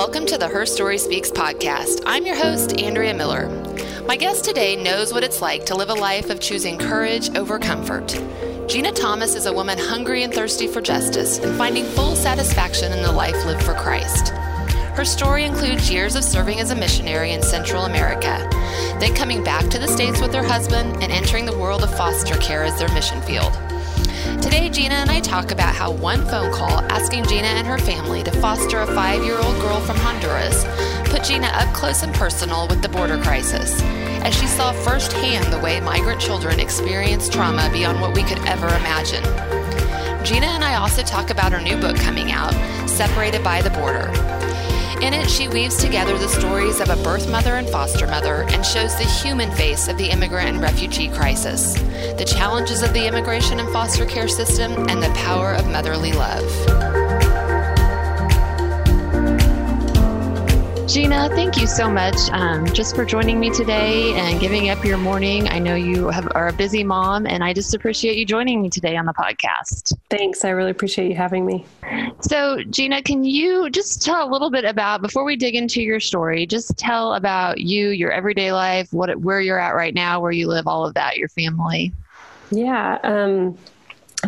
Welcome to the Her Story Speaks podcast. I'm your host, Andrea Miller. My guest today knows what it's like to live a life of choosing courage over comfort. Gina Thomas is a woman hungry and thirsty for justice and finding full satisfaction in the life lived for Christ. Her story includes years of serving as a missionary in Central America, then coming back to the States with her husband and entering the world of foster care as their mission field. Today, Gina and I talk about how one phone call asking Gina and her family to foster a five year old girl from Honduras put Gina up close and personal with the border crisis, as she saw firsthand the way migrant children experience trauma beyond what we could ever imagine. Gina and I also talk about her new book coming out, Separated by the Border. In it, she weaves together the stories of a birth mother and foster mother and shows the human face of the immigrant and refugee crisis, the challenges of the immigration and foster care system, and the power of motherly love. Gina, thank you so much um, just for joining me today and giving up your morning. I know you have, are a busy mom, and I just appreciate you joining me today on the podcast. Thanks. I really appreciate you having me. So, Gina, can you just tell a little bit about, before we dig into your story, just tell about you, your everyday life, what where you're at right now, where you live, all of that, your family? Yeah. Um,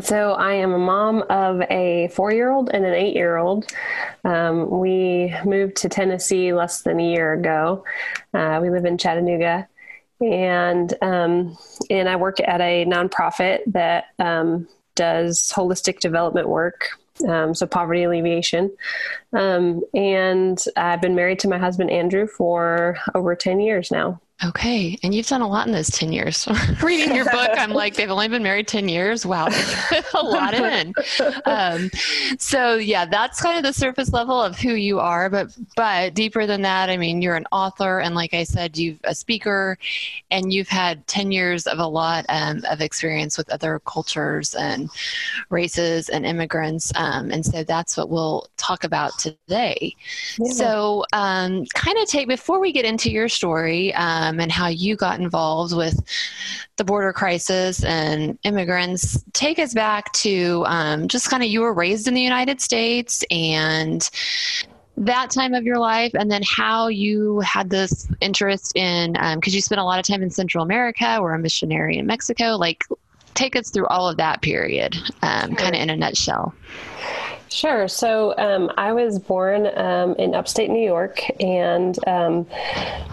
so I am a mom of a four-year-old and an eight-year-old. Um, we moved to Tennessee less than a year ago. Uh, we live in Chattanooga, and um, and I work at a nonprofit that um, does holistic development work. Um, so poverty alleviation, um, and I've been married to my husband Andrew for over ten years now. Okay. And you've done a lot in those 10 years. Reading your book, I'm like, they've only been married 10 years. Wow. a lot in. Um, so yeah, that's kind of the surface level of who you are. But, but deeper than that, I mean, you're an author. And like I said, you've a speaker and you've had 10 years of a lot um, of experience with other cultures and races and immigrants. Um, and so that's what we'll talk about today. Yeah. So um, kind of take, before we get into your story, um, and how you got involved with the border crisis and immigrants. Take us back to um, just kind of you were raised in the United States and that time of your life and then how you had this interest in because um, you spent a lot of time in central america or a missionary in mexico like take us through all of that period um, sure. kind of in a nutshell Sure. So um, I was born um, in upstate New York, and um,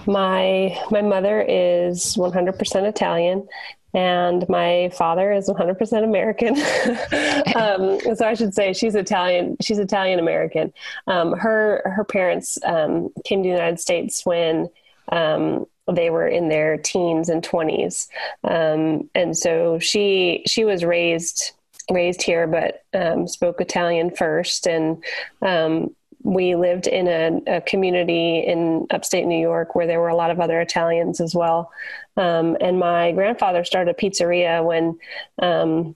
my my mother is 100% Italian, and my father is 100% American. um, so I should say she's Italian. She's Italian American. Um, her her parents um, came to the United States when um, they were in their teens and 20s, um, and so she she was raised raised here, but um, spoke Italian first. And um, we lived in a, a, community in upstate New York where there were a lot of other Italians as well. Um, and my grandfather started a pizzeria when, um,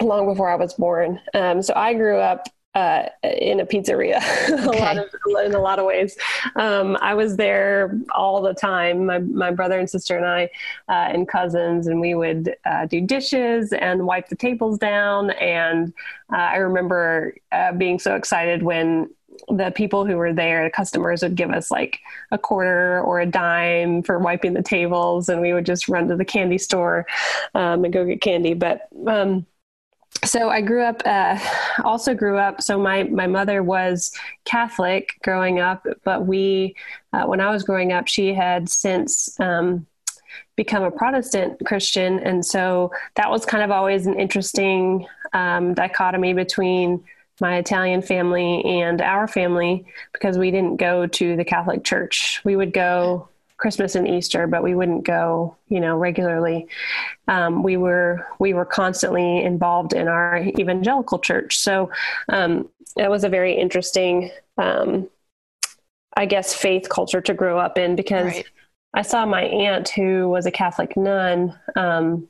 long before I was born. Um, so I grew up uh, in a pizzeria a lot of in a lot of ways. Um, I was there all the time. My my brother and sister and I uh, and cousins, and we would uh, do dishes and wipe the tables down. And uh, I remember uh, being so excited when the people who were there, the customers would give us like a quarter or a dime for wiping the tables, and we would just run to the candy store um, and go get candy. But um, so I grew up, uh, also grew up. So my, my mother was Catholic growing up, but we, uh, when I was growing up, she had since, um, become a Protestant Christian. And so that was kind of always an interesting, um, dichotomy between my Italian family and our family because we didn't go to the Catholic church. We would go Christmas and Easter, but we wouldn't go, you know, regularly. Um, we were we were constantly involved in our evangelical church, so um, it was a very interesting, um, I guess, faith culture to grow up in because right. I saw my aunt who was a Catholic nun um,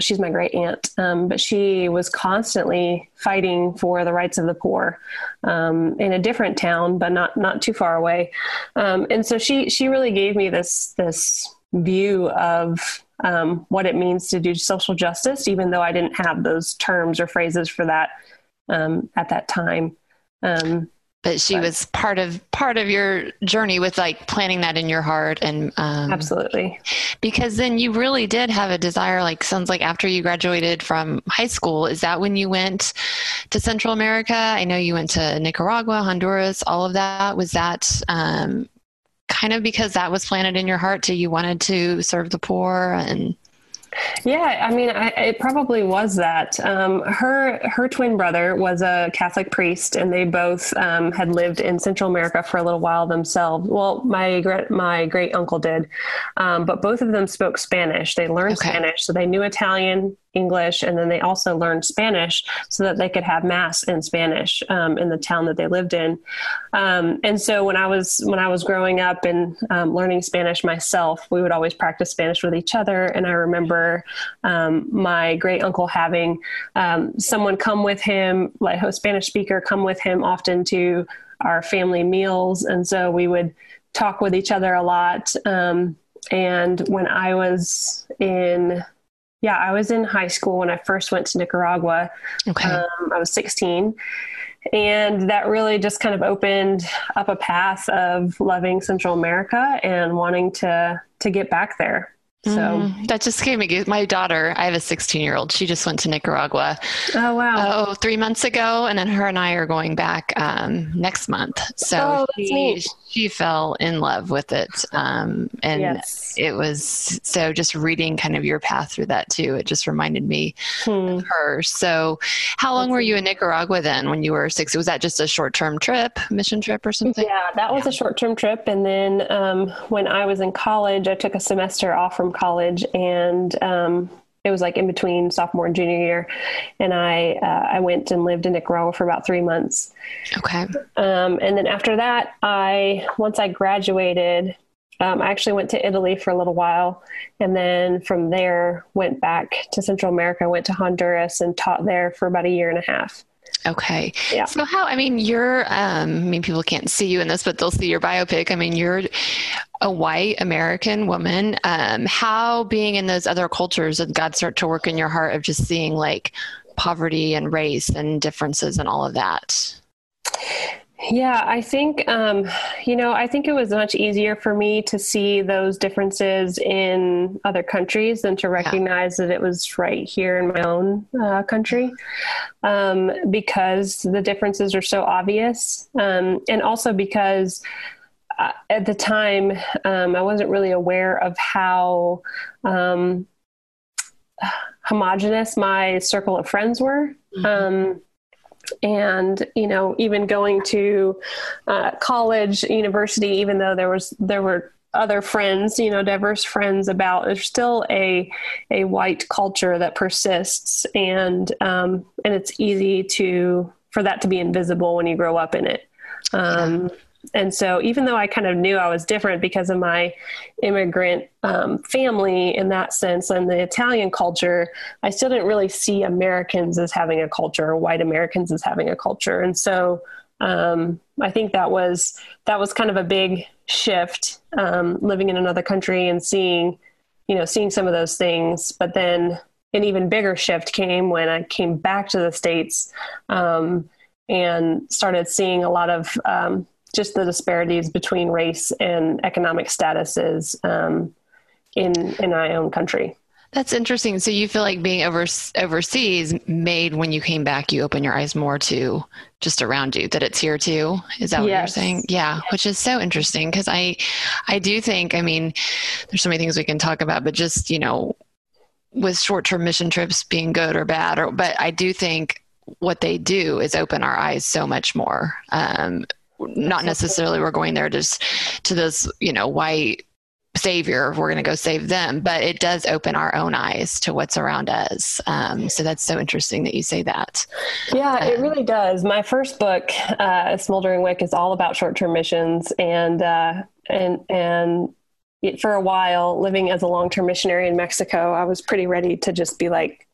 she's my great aunt, um, but she was constantly fighting for the rights of the poor um, in a different town, but not not too far away. Um, and so she she really gave me this this view of um, what it means to do social justice, even though I didn't have those terms or phrases for that um, at that time. Um, but she but, was part of part of your journey with like planning that in your heart and um, absolutely. because then you really did have a desire like sounds like after you graduated from high school is that when you went to central america? I know you went to nicaragua honduras all of that. Was that um, kind of because that was planted in your heart to you wanted to serve the poor and yeah, I mean, I, it probably was that. Um, her her twin brother was a Catholic priest, and they both um, had lived in Central America for a little while themselves. Well, my my great uncle did, um, but both of them spoke Spanish. They learned okay. Spanish, so they knew Italian English, and then they also learned Spanish so that they could have mass in Spanish um, in the town that they lived in. Um, and so when I was when I was growing up and um, learning Spanish myself, we would always practice Spanish with each other. And I remember um, my great uncle having um, someone come with him, like a Spanish speaker, come with him often to our family meals, and so we would talk with each other a lot. Um, and when I was in yeah, I was in high school when I first went to Nicaragua. Okay. Um, I was 16. And that really just kind of opened up a path of loving Central America and wanting to to get back there. So mm, that just came me. My daughter, I have a 16 year old. She just went to Nicaragua. Oh wow! Oh, three months ago, and then her and I are going back um, next month. So oh, she she fell in love with it, um, and yes. it was so. Just reading kind of your path through that too, it just reminded me hmm. of her. So, how long that's were you in Nicaragua then? When you were six, was that just a short term trip, mission trip, or something? Yeah, that was yeah. a short term trip, and then um, when I was in college, I took a semester off from college and um, it was like in between sophomore and junior year. And i uh, i went and lived in nicaragua for about three months. Okay. Um, and then after that i once i graduated um, i actually went to italy for a little while. And then from there went back to central america went to honduras and taught there for about a year and a half Okay. Yeah. So how, I mean, you're, um, I mean, people can't see you in this, but they'll see your biopic. I mean, you're a white American woman. Um, how being in those other cultures did God start to work in your heart of just seeing like poverty and race and differences and all of that? Yeah, I think, um, you know, I think it was much easier for me to see those differences in other countries than to recognize yeah. that it was right here in my own uh, country um, because the differences are so obvious. Um, and also because uh, at the time, um, I wasn't really aware of how um, homogenous my circle of friends were. Mm-hmm um, and you know even going to uh, college university even though there was there were other friends you know diverse friends about there's still a a white culture that persists and um, and it's easy to for that to be invisible when you grow up in it. Um, yeah and so even though I kind of knew I was different because of my immigrant um, family in that sense and the Italian culture, I still didn't really see Americans as having a culture white Americans as having a culture. And so um, I think that was that was kind of a big shift um, living in another country and seeing, you know, seeing some of those things. But then an even bigger shift came when I came back to the states um, and started seeing a lot of um, just the disparities between race and economic statuses um, in in my own country. That's interesting. So you feel like being over, overseas made when you came back, you open your eyes more to just around you that it's here too. Is that what yes. you're saying? Yeah, which is so interesting because I, I do think. I mean, there's so many things we can talk about, but just you know, with short-term mission trips being good or bad, or but I do think what they do is open our eyes so much more. Um, not necessarily we're going there just to this, you know, white savior we're going to go save them but it does open our own eyes to what's around us. Um, so that's so interesting that you say that. Yeah um, it really does. My first book uh, smoldering wick is all about short-term missions and uh, and and for a while living as a long-term missionary in mexico i was pretty ready to just be like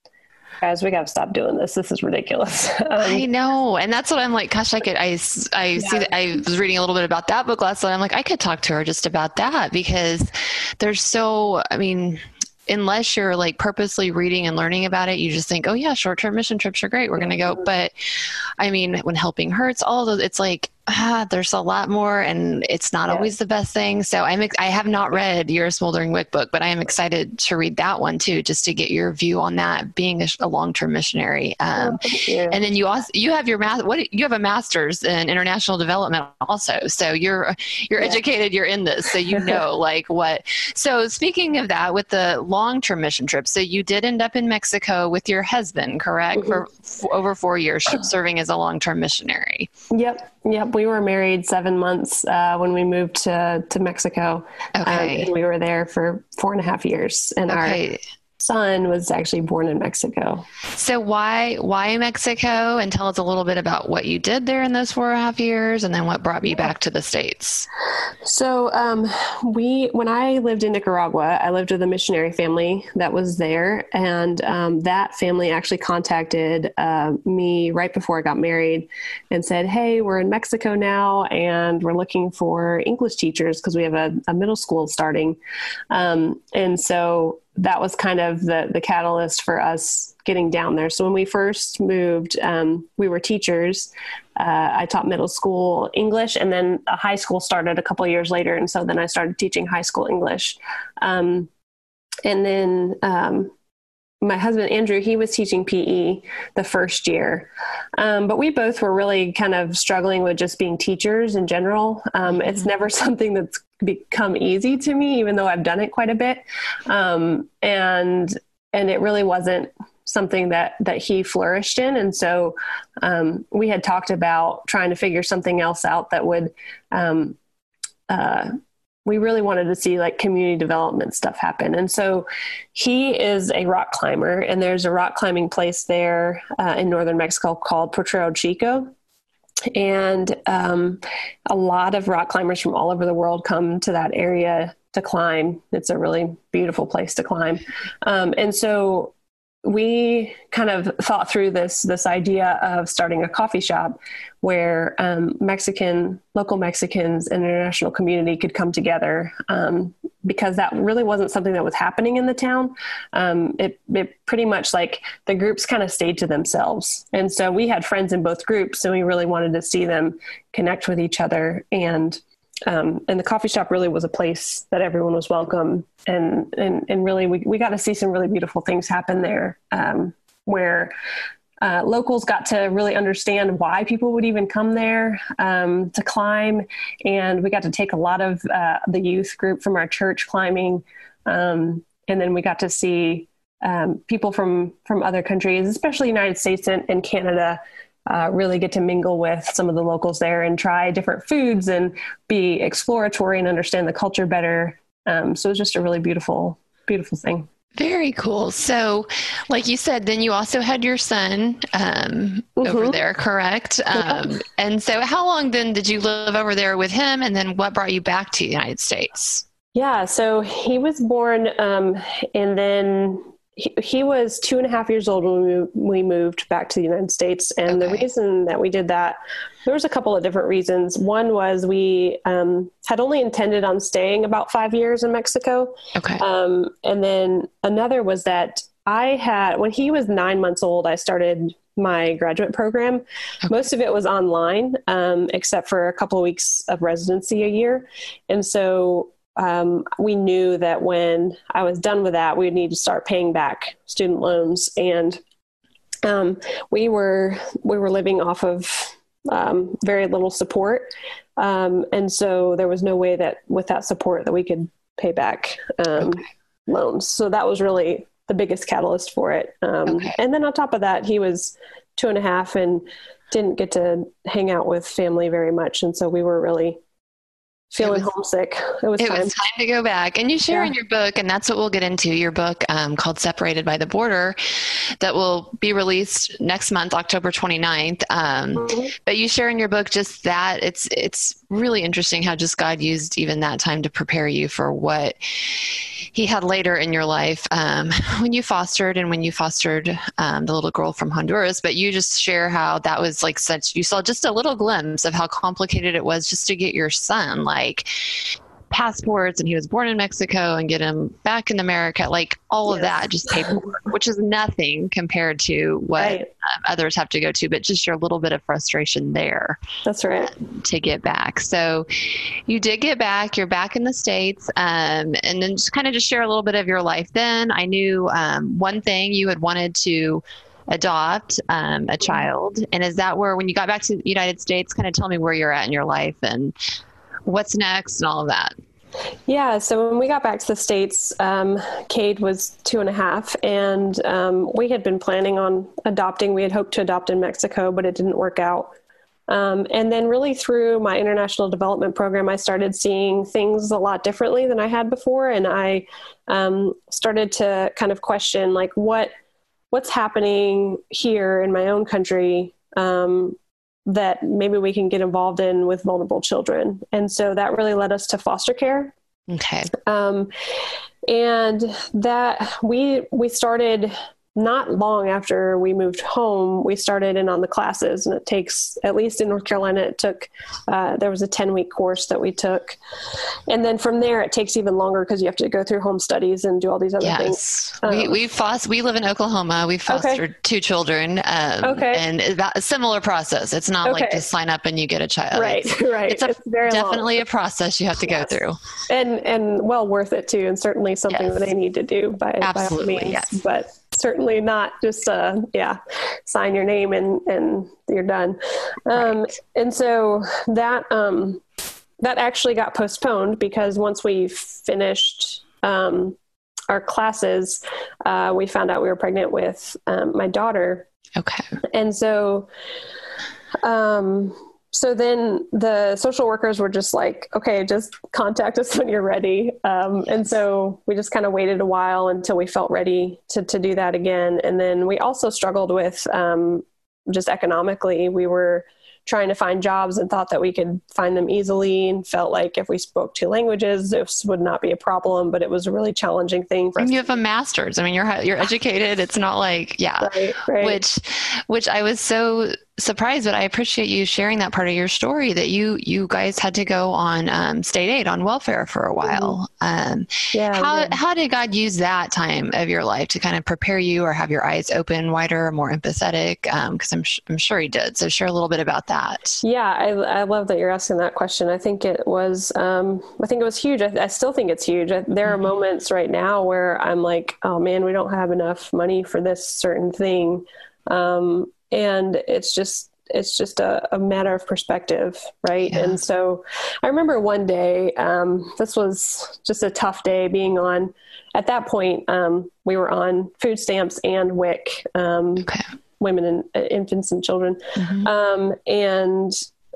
guys, we got to stop doing this. This is ridiculous. Um, I know. And that's what I'm like, gosh, I could, I, I yeah. see that I was reading a little bit about that book last night. I'm like, I could talk to her just about that because there's so, I mean, unless you're like purposely reading and learning about it, you just think, oh yeah, short term mission trips are great. We're going to go. But I mean, when helping hurts, all of those, it's like, ah, there's a lot more, and it's not yeah. always the best thing. So I'm I have not read your Smoldering Wick book, but I am excited to read that one too, just to get your view on that being a, a long term missionary. Um, oh, and then you also you have your math. What you have a master's in international development also, so you're you're yeah. educated. You're in this, so you know like what. So speaking of that, with the long term mission trip, so you did end up in Mexico with your husband, correct? Mm-hmm. For, for over four years, serving as a long term missionary. Yep. Yep, we were married seven months uh, when we moved to to Mexico. Okay, um, and we were there for four and a half years, and okay. Son was actually born in Mexico. So why why Mexico? And tell us a little bit about what you did there in those four and a half years, and then what brought you back to the states. So um, we when I lived in Nicaragua, I lived with a missionary family that was there, and um, that family actually contacted uh, me right before I got married and said, "Hey, we're in Mexico now, and we're looking for English teachers because we have a, a, middle school starting." Um, and so that was kind of the the catalyst for us getting down there. So when we first moved, um, we were teachers. Uh, I taught middle school English, and then a high school started a couple years later, and so then I started teaching high school English. Um, and then um, my husband Andrew, he was teaching PE the first year, um, but we both were really kind of struggling with just being teachers in general. Um, mm-hmm. It's never something that's become easy to me, even though I've done it quite a bit, um, and and it really wasn't something that that he flourished in and so um, we had talked about trying to figure something else out that would um, uh, we really wanted to see like community development stuff happen. And so he is a rock climber, and there's a rock climbing place there uh, in northern Mexico called Potrero Chico. And um, a lot of rock climbers from all over the world come to that area to climb. It's a really beautiful place to climb. Um, and so we kind of thought through this this idea of starting a coffee shop where um, Mexican local Mexicans and international community could come together um, because that really wasn't something that was happening in the town. Um, it, it pretty much like the groups kind of stayed to themselves, and so we had friends in both groups, and we really wanted to see them connect with each other and um, and the coffee shop really was a place that everyone was welcome. And and, and really we, we got to see some really beautiful things happen there um, where uh, locals got to really understand why people would even come there um, to climb. And we got to take a lot of uh, the youth group from our church climbing. Um, and then we got to see um, people from from other countries especially united states and, and canada uh, really get to mingle with some of the locals there and try different foods and be exploratory and understand the culture better. Um, so it's just a really beautiful, beautiful thing. Very cool. So, like you said, then you also had your son um, mm-hmm. over there, correct? Um, and so, how long then did you live over there with him? And then, what brought you back to the United States? Yeah, so he was born, um, and then he, was two and a half years old when we, we moved back to the United States. And okay. the reason that we did that, there was a couple of different reasons. One was we um, had only intended on staying about five years in Mexico. Okay. Um, and then another was that I had, when he was nine months old, I started my graduate program. Okay. Most of it was online, um, except for a couple of weeks of residency a year. And so um, we knew that when I was done with that, we would need to start paying back student loans, and um, we were we were living off of um, very little support, um, and so there was no way that with that support that we could pay back um, okay. loans. So that was really the biggest catalyst for it. Um, okay. And then on top of that, he was two and a half and didn't get to hang out with family very much, and so we were really feeling was, homesick. It was, it time. was time to go back. And you share yeah. in your book, and that's what we'll get into your book um, called Separated by the Border, that will be released next month, October 29th. Um, mm-hmm. But you share in your book just that it's it's really interesting how just God used even that time to prepare you for what he had later in your life um, when you fostered and when you fostered um, the little girl from Honduras. But you just share how that was like such, you saw just a little glimpse of how complicated it was just to get your son. Like, passports and he was born in Mexico and get him back in America, like all yes. of that, just paperwork, which is nothing compared to what right. um, others have to go to, but just your little bit of frustration there. That's right. Uh, to get back. So you did get back, you're back in the States. Um, and then just kind of just share a little bit of your life then. I knew um, one thing you had wanted to adopt um, a child. And is that where, when you got back to the United States, kind of tell me where you're at in your life and what's next and all of that? Yeah, so when we got back to the States, um, Cade was two and a half, and um, we had been planning on adopting. We had hoped to adopt in Mexico, but it didn't work out. Um, and then, really, through my international development program, I started seeing things a lot differently than I had before. And I um, started to kind of question, like, what what's happening here in my own country um, that maybe we can get involved in with vulnerable children. And so that really led us to foster care. Okay. Um, and that we we started not long after we moved home, we started in on the classes, and it takes at least in North Carolina, it took uh, there was a ten week course that we took, and then from there it takes even longer because you have to go through home studies and do all these other yes. things. Um, we we foster, we live in Oklahoma. We fostered okay. two children. Um, okay, and a similar process. It's not okay. like just sign up and you get a child. Right, it's, right. It's, a, it's definitely long. a process you have to yes. go through, and and well worth it too, and certainly something yes. that I need to do by absolutely by all means. Yes. But certainly not just uh yeah sign your name and and you're done. Um right. and so that um that actually got postponed because once we finished um our classes uh we found out we were pregnant with um, my daughter. Okay. And so um so then the social workers were just like, okay, just contact us when you're ready. Um, and so we just kind of waited a while until we felt ready to, to do that again. And then we also struggled with um, just economically. We were trying to find jobs and thought that we could find them easily and felt like if we spoke two languages this would not be a problem but it was a really challenging thing for and us. you have a master's i mean you're you're educated it's not like yeah right, right. which which i was so surprised, but I appreciate you sharing that part of your story that you you guys had to go on um, state aid on welfare for a while. Mm-hmm. Um, yeah. How yeah. how did God use that time of your life to kind of prepare you or have your eyes open wider, more empathetic? Because um, I'm sh- I'm sure He did. So share a little bit about that. Yeah, I I love that you're asking that question. I think it was um, I think it was huge. I, I still think it's huge. There mm-hmm. are moments right now where I'm like, oh man, we don't have enough money for this certain thing. Um, and it's just it's just a, a matter of perspective right yeah. and so i remember one day um, this was just a tough day being on at that point um, we were on food stamps and wic um, okay. women and uh, infants and children mm-hmm. Um, and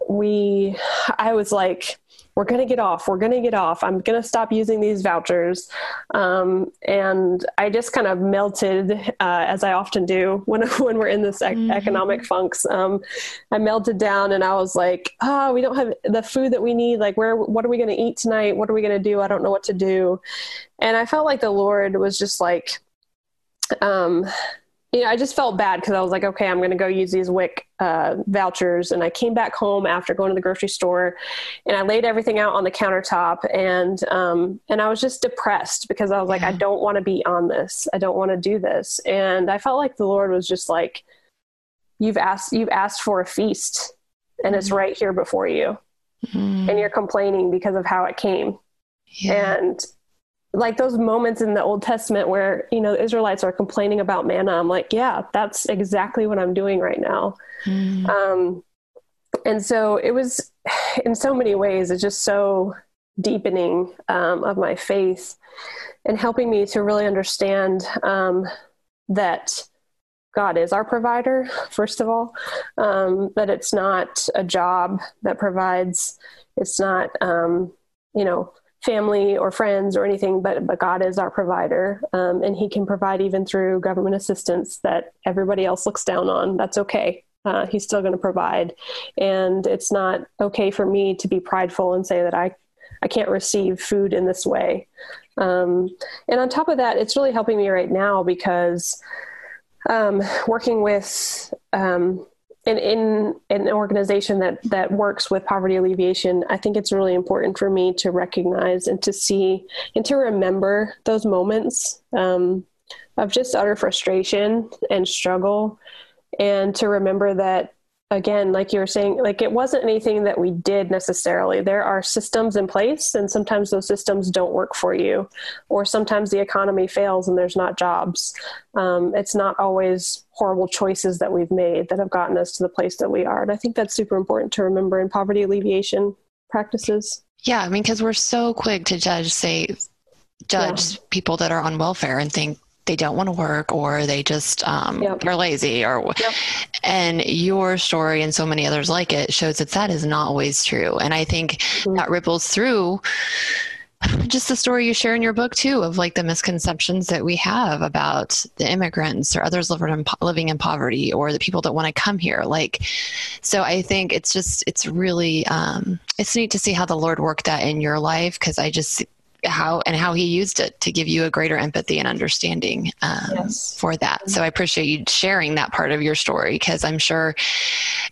we i was like we're going to get off. We're going to get off. I'm going to stop using these vouchers. Um, and I just kind of melted, uh, as I often do when, when we're in this ec- mm-hmm. economic funks. Um, I melted down and I was like, oh, we don't have the food that we need. Like, where, what are we going to eat tonight? What are we going to do? I don't know what to do. And I felt like the Lord was just like, um, you know, I just felt bad because I was like, okay, I'm going to go use these WIC uh, vouchers. And I came back home after going to the grocery store, and I laid everything out on the countertop, and um, and I was just depressed because I was like, I don't want to be on this. I don't want to do this. And I felt like the Lord was just like, you've asked, you've asked for a feast, and mm-hmm. it's right here before you, mm-hmm. and you're complaining because of how it came. Yeah. And like those moments in the Old Testament where, you know, the Israelites are complaining about manna. I'm like, yeah, that's exactly what I'm doing right now. Mm. Um, and so it was in so many ways, it's just so deepening um, of my faith and helping me to really understand um, that God is our provider, first of all, um, that it's not a job that provides, it's not, um, you know, family or friends or anything, but but God is our provider, um, and He can provide even through government assistance that everybody else looks down on. That's okay. Uh, he's still going to provide, and it's not okay for me to be prideful and say that I I can't receive food in this way. Um, and on top of that, it's really helping me right now because um, working with um, in, in an organization that that works with poverty alleviation, I think it's really important for me to recognize and to see and to remember those moments um, of just utter frustration and struggle, and to remember that again, like you were saying, like it wasn't anything that we did necessarily. There are systems in place, and sometimes those systems don't work for you, or sometimes the economy fails and there's not jobs. Um, it's not always horrible choices that we've made that have gotten us to the place that we are. And I think that's super important to remember in poverty alleviation practices. Yeah, I mean, because we're so quick to judge, say, judge yeah. people that are on welfare and think they don't want to work or they just um, yep. are lazy or yep. and your story and so many others like it shows that that is not always true and i think mm-hmm. that ripples through just the story you share in your book too of like the misconceptions that we have about the immigrants or others living in, living in poverty or the people that want to come here like so i think it's just it's really um, it's neat to see how the lord worked that in your life because i just how and how he used it to give you a greater empathy and understanding um, yes. for that. So I appreciate you sharing that part of your story because I'm sure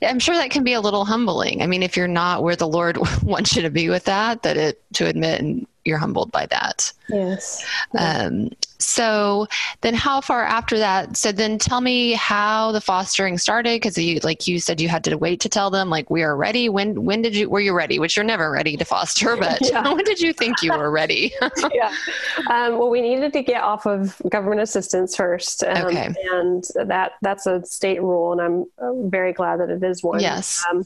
I'm sure that can be a little humbling. I mean, if you're not where the Lord wants you to be with that, that it to admit and you're humbled by that. Yes. Um, so then how far after that so then tell me how the fostering started because you like you said you had to wait to tell them like we are ready when when did you were you ready which you're never ready to foster but yeah. when did you think you were ready yeah um, well we needed to get off of government assistance first um, okay. and that that's a state rule and i'm very glad that it is one yes um,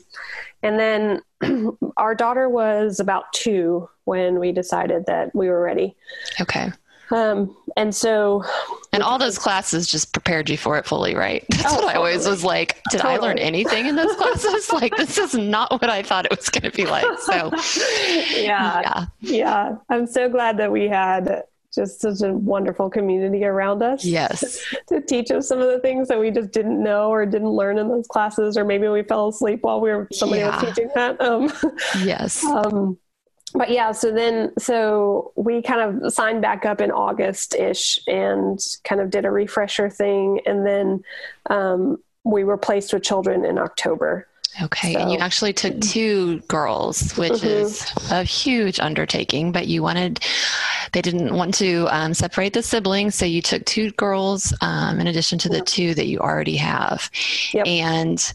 and then our daughter was about two when we decided that we were ready okay um, and so, and all those classes just prepared you for it fully, right? That's oh, what I always was like. Did totally. I learn anything in those classes? like, this is not what I thought it was going to be like. So, yeah, yeah, yeah. I'm so glad that we had just such a wonderful community around us. Yes. to teach us some of the things that we just didn't know or didn't learn in those classes, or maybe we fell asleep while we were somebody yeah. was teaching that. Um, yes. Um, but yeah, so then, so we kind of signed back up in August ish and kind of did a refresher thing. And then um, we were placed with children in October. Okay. So, and you actually took two girls, which mm-hmm. is a huge undertaking, but you wanted, they didn't want to um, separate the siblings. So you took two girls um, in addition to the yep. two that you already have. Yep. And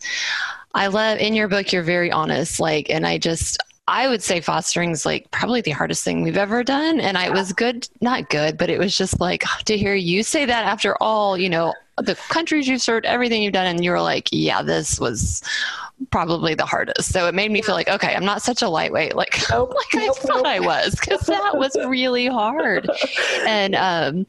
I love in your book, you're very honest. Like, and I just, I would say fostering is like probably the hardest thing we've ever done. And I was good, not good, but it was just like to hear you say that after all, you know, the countries you've served, everything you've done, and you were like, yeah, this was probably the hardest. So it made me feel like, okay, I'm not such a lightweight like, nope, like nope, I thought nope. I was, because that was really hard. And um,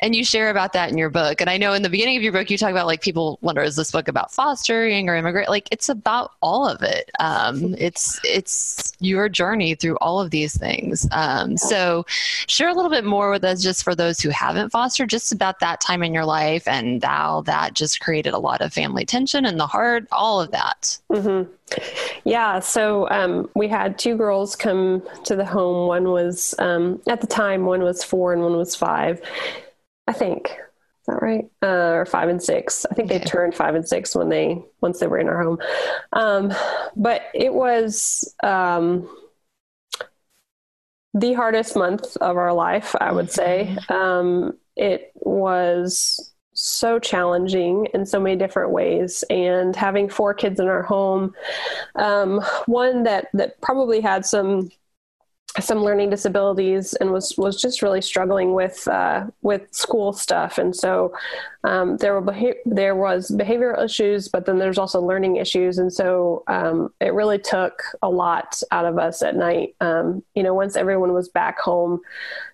and you share about that in your book. And I know in the beginning of your book, you talk about like people wonder is this book about fostering or immigrant? Like it's about all of it. Um, it's it's your journey through all of these things. Um, so share a little bit more with us, just for those who haven't fostered, just about that time in your life and how that just created a lot of family tension and the heart, all of that. Mm-hmm. Yeah, so um, we had two girls come to the home. One was, um, at the time, one was four and one was five, I think. Is that right? Uh, or five and six. I think okay. they turned five and six when they once they were in our home. Um, but it was um, the hardest month of our life, I would say. Mm-hmm. Um, it was so challenging in so many different ways. And having four kids in our home um, one that that probably had some some learning disabilities and was was just really struggling with uh, with school stuff. And so um, there were beha- there was behavioral issues but then there's also learning issues. And so um, it really took a lot out of us at night. Um, you know once everyone was back home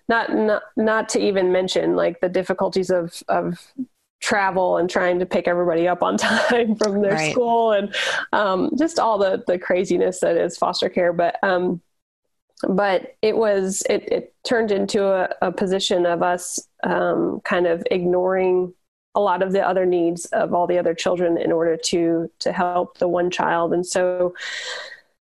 not not not to even mention like the difficulties of of travel and trying to pick everybody up on time from their right. school and um, just all the the craziness that is foster care but um, but it was it, it turned into a, a position of us um, kind of ignoring a lot of the other needs of all the other children in order to to help the one child and so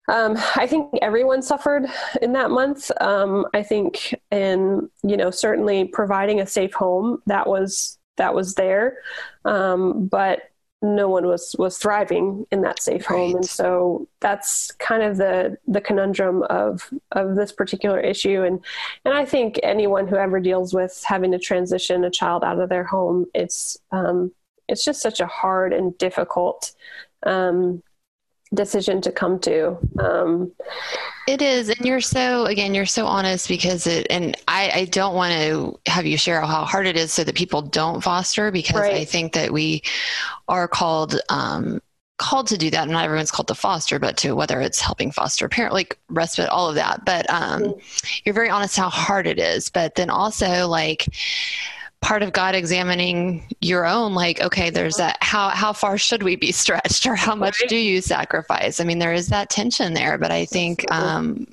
um, I think everyone suffered in that month. Um, I think, and you know, certainly providing a safe home that was that was there. Um, but no one was was thriving in that safe right. home and so that's kind of the the conundrum of of this particular issue and and i think anyone who ever deals with having to transition a child out of their home it's um it's just such a hard and difficult um decision to come to. Um, it is, and you're so again, you're so honest because it. And I, I don't want to have you share how hard it is so that people don't foster because right. I think that we are called. Um, called to do that and not everyone's called to foster but to whether it's helping foster parent like respite all of that but um, mm-hmm. you're very honest how hard it is but then also like part of God examining your own like okay there's that how how far should we be stretched or how much do you sacrifice? I mean there is that tension there but I think um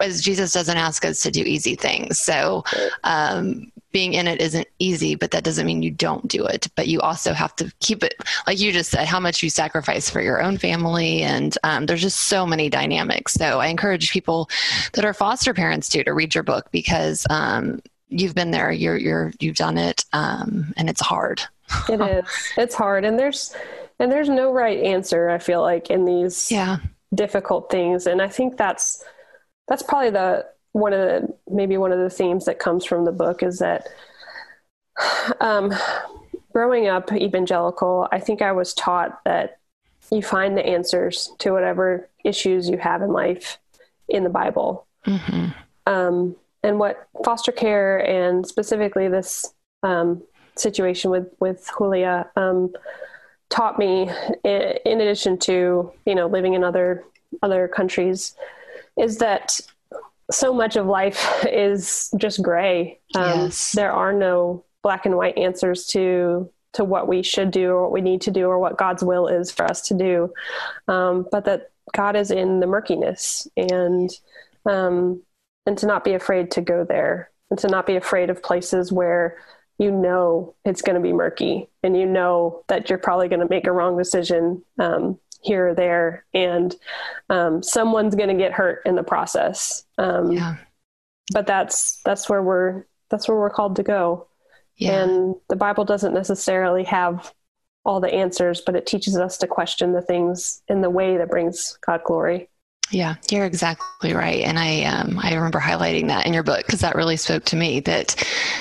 as Jesus doesn't ask us to do easy things. So um being in it isn't easy but that doesn't mean you don't do it. But you also have to keep it like you just said how much you sacrifice for your own family. And um, there's just so many dynamics. So i encourage people that are foster parents too to read your book because um, you've been there you're you're you've done it um, and it's hard. It is. It's hard and there's and there's no right answer i feel like in these yeah. difficult things and i think that's that's probably the one of the maybe one of the themes that comes from the book is that um, growing up evangelical i think i was taught that you find the answers to whatever issues you have in life in the bible. Mm-hmm. um, and what foster care and specifically this um, situation with with Julia um, taught me, in, in, addition to you know living in other other countries, is that so much of life is just gray. Um, yes. There are no black and white answers to to what we should do or what we need to do or what God's will is for us to do, um, but that God is in the murkiness and um, and to not be afraid to go there and to not be afraid of places where you know it's going to be murky and you know that you're probably going to make a wrong decision um, here or there and um, someone's going to get hurt in the process um, yeah. but that's that's where we're that's where we're called to go yeah. and the bible doesn't necessarily have all the answers but it teaches us to question the things in the way that brings god glory yeah, you're exactly right, and I um, I remember highlighting that in your book because that really spoke to me. That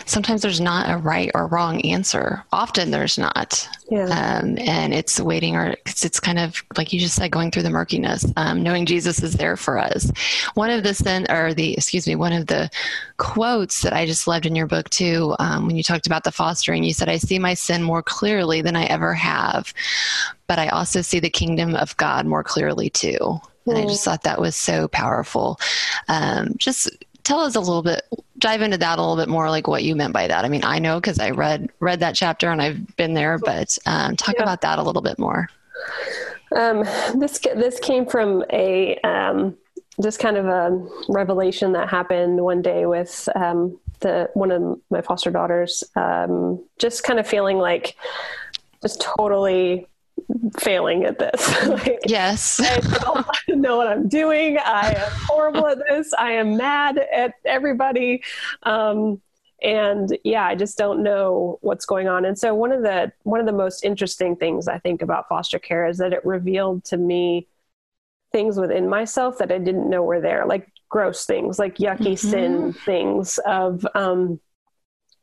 sometimes there's not a right or wrong answer. Often there's not, yeah. um, and it's waiting or it's, it's kind of like you just said, going through the murkiness, um, knowing Jesus is there for us. One of the sin or the excuse me, one of the quotes that I just loved in your book too, um, when you talked about the fostering, you said, "I see my sin more clearly than I ever have, but I also see the kingdom of God more clearly too." And I just thought that was so powerful. Um, just tell us a little bit, dive into that a little bit more, like what you meant by that. I mean, I know because I read read that chapter and I've been there, but um, talk yeah. about that a little bit more. Um, this this came from a um, just kind of a revelation that happened one day with um, the one of my foster daughters. Um, just kind of feeling like just totally failing at this. like, yes. I don't know what I'm doing. I am horrible at this. I am mad at everybody. Um, and yeah, I just don't know what's going on. And so one of the one of the most interesting things I think about foster care is that it revealed to me things within myself that I didn't know were there, like gross things, like yucky mm-hmm. sin things of um,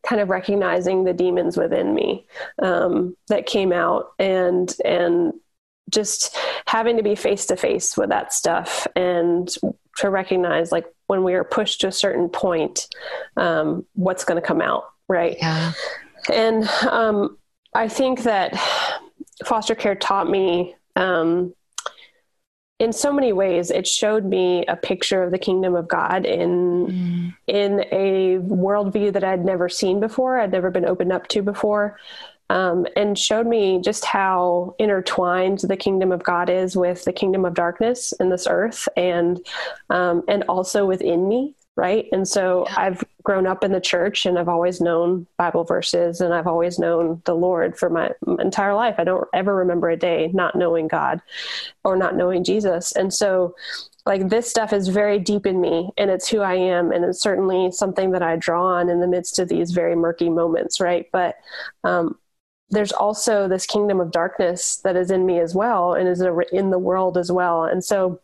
kind of recognizing the demons within me um, that came out and and just having to be face to face with that stuff and to recognize like when we are pushed to a certain point um, what's going to come out right yeah. and um, i think that foster care taught me um, in so many ways it showed me a picture of the kingdom of god in mm. in a worldview that i'd never seen before i'd never been opened up to before um, and showed me just how intertwined the kingdom of god is with the kingdom of darkness in this earth and um, and also within me right? And so yeah. I've grown up in the church and I've always known Bible verses and I've always known the Lord for my entire life. I don't ever remember a day not knowing God or not knowing Jesus. And so like this stuff is very deep in me and it's who I am and it's certainly something that I draw on in the midst of these very murky moments, right? But um there's also this kingdom of darkness that is in me as well and is in the world as well. And so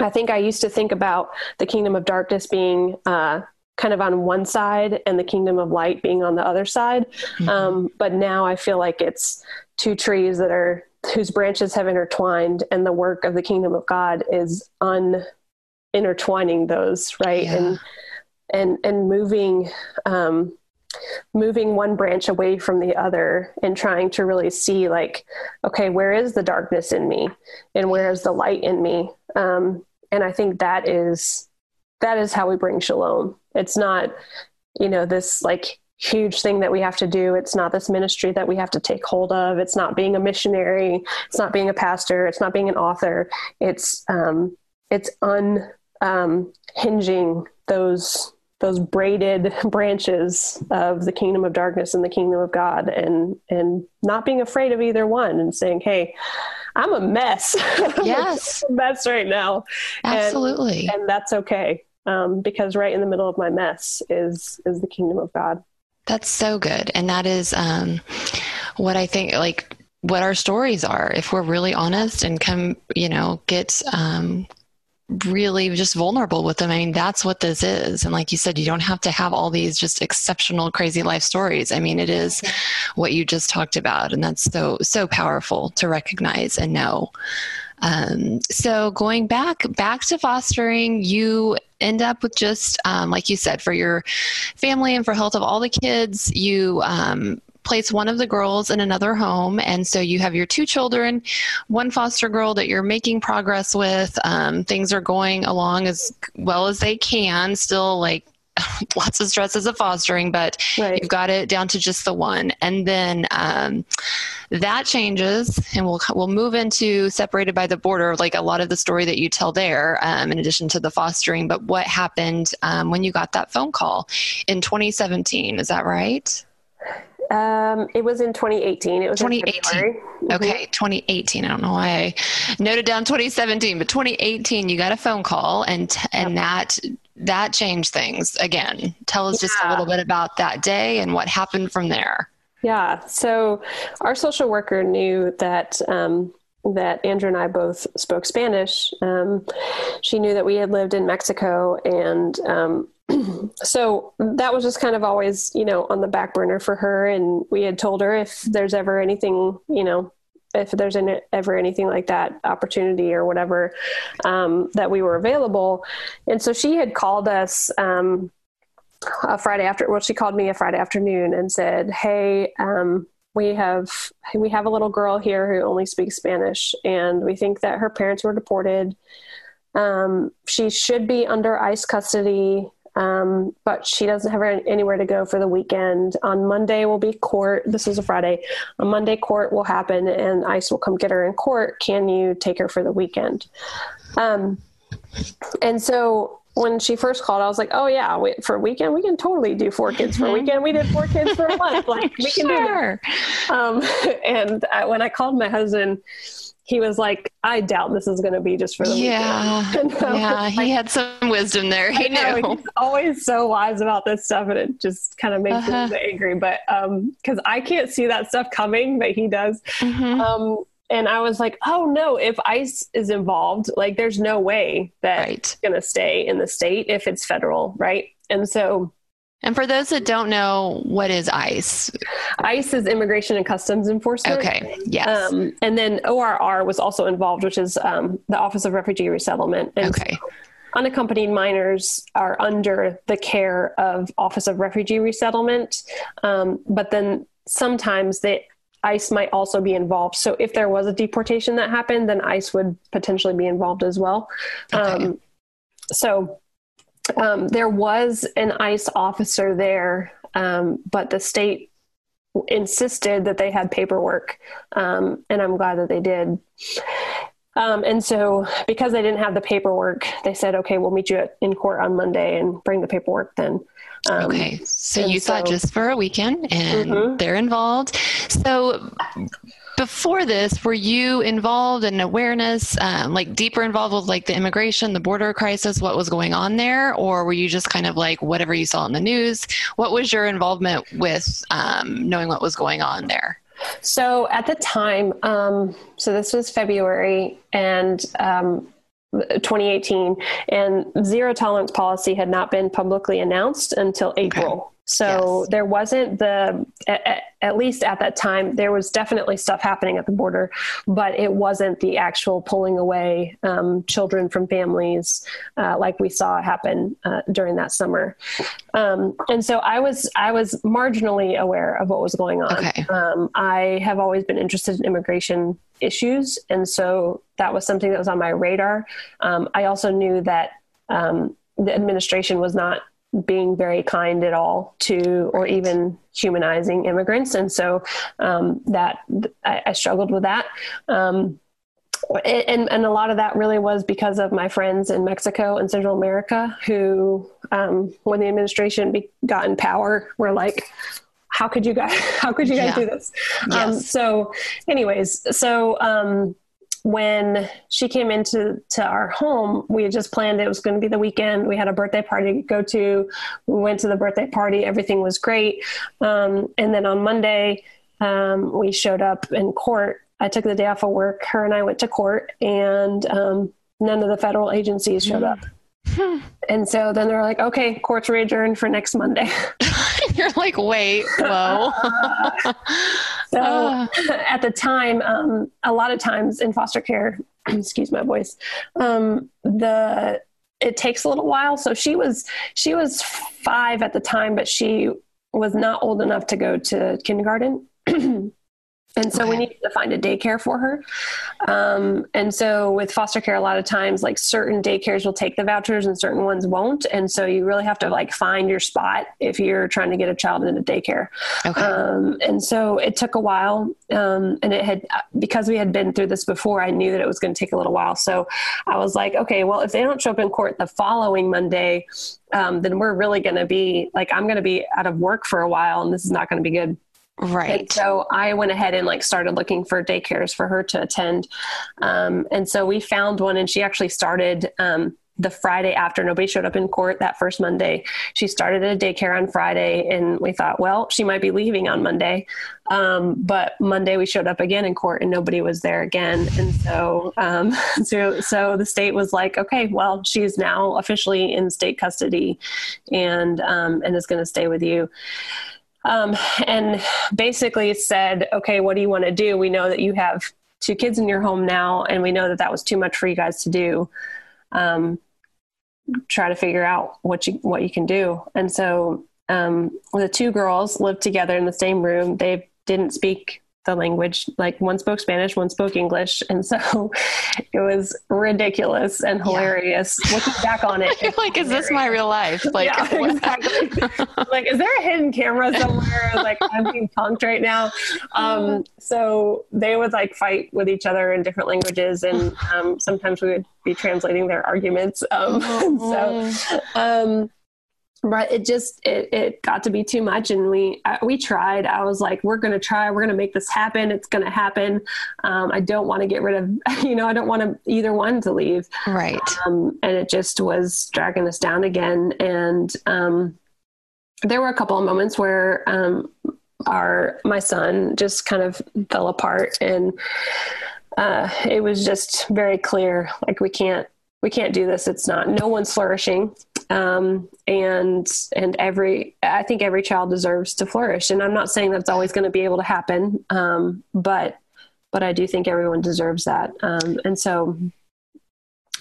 I think I used to think about the kingdom of darkness being uh, kind of on one side and the kingdom of light being on the other side. Mm-hmm. Um, but now I feel like it's two trees that are whose branches have intertwined, and the work of the kingdom of God is un intertwining those, right? Yeah. And and and moving um, moving one branch away from the other and trying to really see like okay where is the darkness in me and where is the light in me? Um, and i think that is that is how we bring shalom. It's not you know this like huge thing that we have to do. It's not this ministry that we have to take hold of. It's not being a missionary. It's not being a pastor. It's not being an author. It's um it's un um those those braided branches of the kingdom of darkness and the kingdom of God and and not being afraid of either one and saying, Hey, I'm a mess. Yes. a mess right now. Absolutely. And, and that's okay. Um, because right in the middle of my mess is is the kingdom of God. That's so good. And that is um, what I think like what our stories are if we're really honest and come you know get um, really just vulnerable with them. I mean, that's what this is. And like you said, you don't have to have all these just exceptional, crazy life stories. I mean, it is what you just talked about. And that's so, so powerful to recognize and know. Um, so going back, back to fostering, you end up with just, um, like you said, for your family and for health of all the kids, you, um, place one of the girls in another home. And so you have your two children, one foster girl that you're making progress with. Um, things are going along as well as they can, still like lots of stress as a fostering, but right. you've got it down to just the one. And then um, that changes, and we'll we'll move into separated by the border, like a lot of the story that you tell there, um, in addition to the fostering. But what happened um, when you got that phone call in 2017? Is that right? Um, it was in 2018. It was 2018. Mm-hmm. Okay, 2018. I don't know why I noted down 2017, but 2018, you got a phone call, and and that that changed things again. Tell us yeah. just a little bit about that day and what happened from there. Yeah. So our social worker knew that. Um, that Andrew and I both spoke Spanish. Um, she knew that we had lived in Mexico, and um, so that was just kind of always, you know, on the back burner for her. And we had told her if there's ever anything, you know, if there's any, ever anything like that opportunity or whatever, um, that we were available. And so she had called us um, a Friday after. Well, she called me a Friday afternoon and said, "Hey, um, we have we have a little girl here who only speaks Spanish, and we think that her parents were deported." Um, she should be under ICE custody um, but she doesn't have anywhere to go for the weekend. On Monday will be court. This is a Friday. On Monday, court will happen, and ICE will come get her in court. Can you take her for the weekend? Um, and so when she first called, I was like, "Oh yeah, we, for a weekend we can totally do four kids for a weekend. We did four kids for a month. Like we can sure. do." Um, and I, when I called my husband he was like, I doubt this is going to be just for the yeah. weekend. yeah, he had some wisdom there. He know, knew. He's always so wise about this stuff, and it just kind of makes uh-huh. me angry. But because um, I can't see that stuff coming, but he does. Mm-hmm. Um, and I was like, oh no, if ICE is involved, like there's no way that right. it's going to stay in the state if it's federal, right? And so and for those that don't know, what is ICE? ICE is Immigration and Customs Enforcement. Okay, yes. Um, and then ORR was also involved, which is um, the Office of Refugee Resettlement. And okay. So unaccompanied minors are under the care of Office of Refugee Resettlement, um, but then sometimes they ICE might also be involved. So if there was a deportation that happened, then ICE would potentially be involved as well. Okay. Um, so um, there was an ICE officer there, um, but the state insisted that they had paperwork, um, and I'm glad that they did. Um, and so, because they didn't have the paperwork, they said, "Okay, we'll meet you in court on Monday and bring the paperwork then." Um, okay, so you so, thought just for a weekend, and mm-hmm. they're involved. So, before this, were you involved in awareness, um, like deeper involved with like the immigration, the border crisis, what was going on there, or were you just kind of like whatever you saw in the news? What was your involvement with um, knowing what was going on there? So at the time, um, so this was February and um, 2018, and zero tolerance policy had not been publicly announced until April. Okay. So yes. there wasn't the, at, at, least at that time, there was definitely stuff happening at the border, but it wasn't the actual pulling away um, children from families uh, like we saw happen uh, during that summer. Um, and so I was I was marginally aware of what was going on. Okay. Um, I have always been interested in immigration issues, and so that was something that was on my radar. Um, I also knew that um, the administration was not being very kind at all to or even humanizing immigrants and so um, that I, I, struggled with that um, and, and a lot of that really was because of my friends in Mexico and Central America who, um, when the administration be, got in power, were like, how could you guys, how could you guys yeah. do this? Um, yes. so anyways, so, um, when she came into to our home, we had just planned it was going to be the weekend. We had a birthday party to go to. We went to the birthday party. Everything was great. Um, and then on Monday, um, we showed up in court. I took the day off of work. Her and I went to court, and um, none of the federal agencies showed up. Hmm. And so then they're like, okay, court's adjourned for next Monday. You're like, wait, whoa. so uh. at the time, um, a lot of times in foster care, excuse my voice, um, the it takes a little while. So she was she was five at the time, but she was not old enough to go to kindergarten. And so okay. we needed to find a daycare for her. Um, and so with foster care, a lot of times, like certain daycares will take the vouchers and certain ones won't. And so you really have to like find your spot if you're trying to get a child into daycare. Okay. Um, and so it took a while. Um, and it had, because we had been through this before, I knew that it was going to take a little while. So I was like, okay, well, if they don't show up in court the following Monday, um, then we're really going to be like, I'm going to be out of work for a while and this is not going to be good. Right. And so I went ahead and like started looking for daycares for her to attend. Um, and so we found one and she actually started um, the Friday after nobody showed up in court that first Monday. She started at a daycare on Friday and we thought, well, she might be leaving on Monday. Um, but Monday we showed up again in court and nobody was there again. And so, um, so, so the state was like, okay, well, she's now officially in state custody and, um, and is going to stay with you um, and basically said, okay, what do you want to do? We know that you have two kids in your home now, and we know that that was too much for you guys to do. Um, try to figure out what you what you can do. And so um, the two girls lived together in the same room. They didn't speak the language. Like one spoke Spanish, one spoke English, and so it was ridiculous and hilarious. Yeah. Looking back on it, like, is this my real life? Like, yeah, exactly. like, is there a hidden camera somewhere? like, I'm being punked right now. Um, so they would like fight with each other in different languages, and um, sometimes we would be translating their arguments. Um, so. But it just it, it got to be too much and we we tried. I was like we're going to try. We're going to make this happen. It's going to happen. Um, i don't want to get rid of you know i don't want to either one to leave. Right. Um, and it just was dragging us down again. And um, there were a couple of moments where um, our my son just kind of fell apart and uh, it was just very clear like we can't we can't do this it's not no one's flourishing um, and and every I think every child deserves to flourish. And I'm not saying that's always going to be able to happen, um, but but I do think everyone deserves that. Um, and so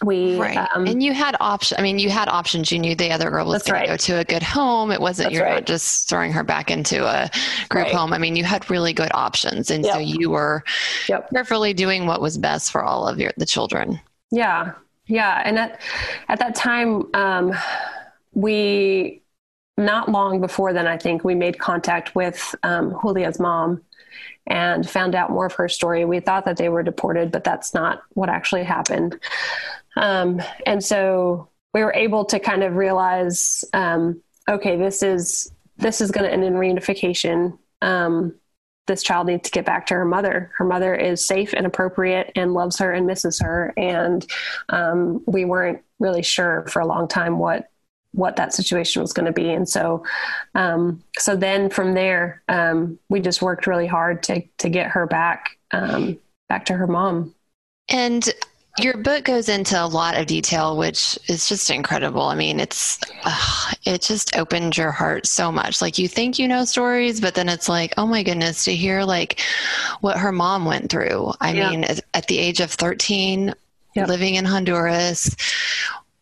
we right um, and you had options i mean you had options you knew the other girl was going right. to go to a good home it wasn't that's you're right. not just throwing her back into a group home i mean you had really good options and yep. so you were yep. carefully doing what was best for all of your the children yeah yeah, and at at that time, um, we not long before then, I think we made contact with um, Julia's mom and found out more of her story. We thought that they were deported, but that's not what actually happened. Um, and so we were able to kind of realize, um, okay, this is this is going to end in reunification. Um, this child needs to get back to her mother. Her mother is safe and appropriate and loves her and misses her. And um, we weren't really sure for a long time what what that situation was going to be. And so, um, so then from there, um, we just worked really hard to to get her back um, back to her mom. And your book goes into a lot of detail, which is just incredible. I mean, it's uh, it just opens your heart so much. Like you think you know stories, but then it's like, oh my goodness, to hear like what her mom went through. I yeah. mean, at the age of thirteen, living in Honduras,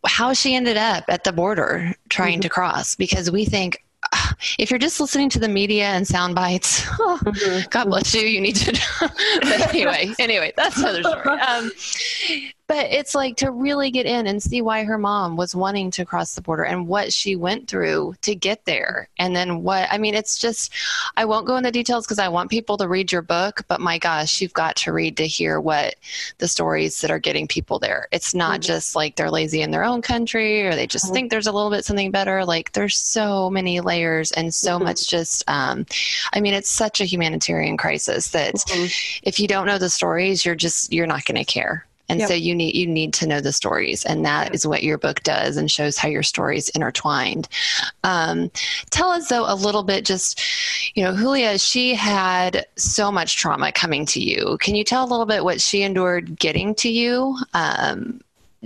how she ended up at the border trying mm-hmm. to cross. Because we think, if you're just listening to the media and sound bites, oh, mm-hmm. God bless you. You need to. but anyway, anyway, that's another story. Um, but it's like to really get in and see why her mom was wanting to cross the border and what she went through to get there. And then what, I mean, it's just, I won't go into details because I want people to read your book, but my gosh, you've got to read to hear what the stories that are getting people there. It's not mm-hmm. just like they're lazy in their own country or they just mm-hmm. think there's a little bit something better. Like there's so many layers and so mm-hmm. much just, um, I mean, it's such a humanitarian crisis that mm-hmm. if you don't know the stories, you're just, you're not going to care and yep. so you need you need to know the stories and that is what your book does and shows how your stories intertwined. Um, tell us though a little bit just you know julia she had so much trauma coming to you. Can you tell a little bit what she endured getting to you um,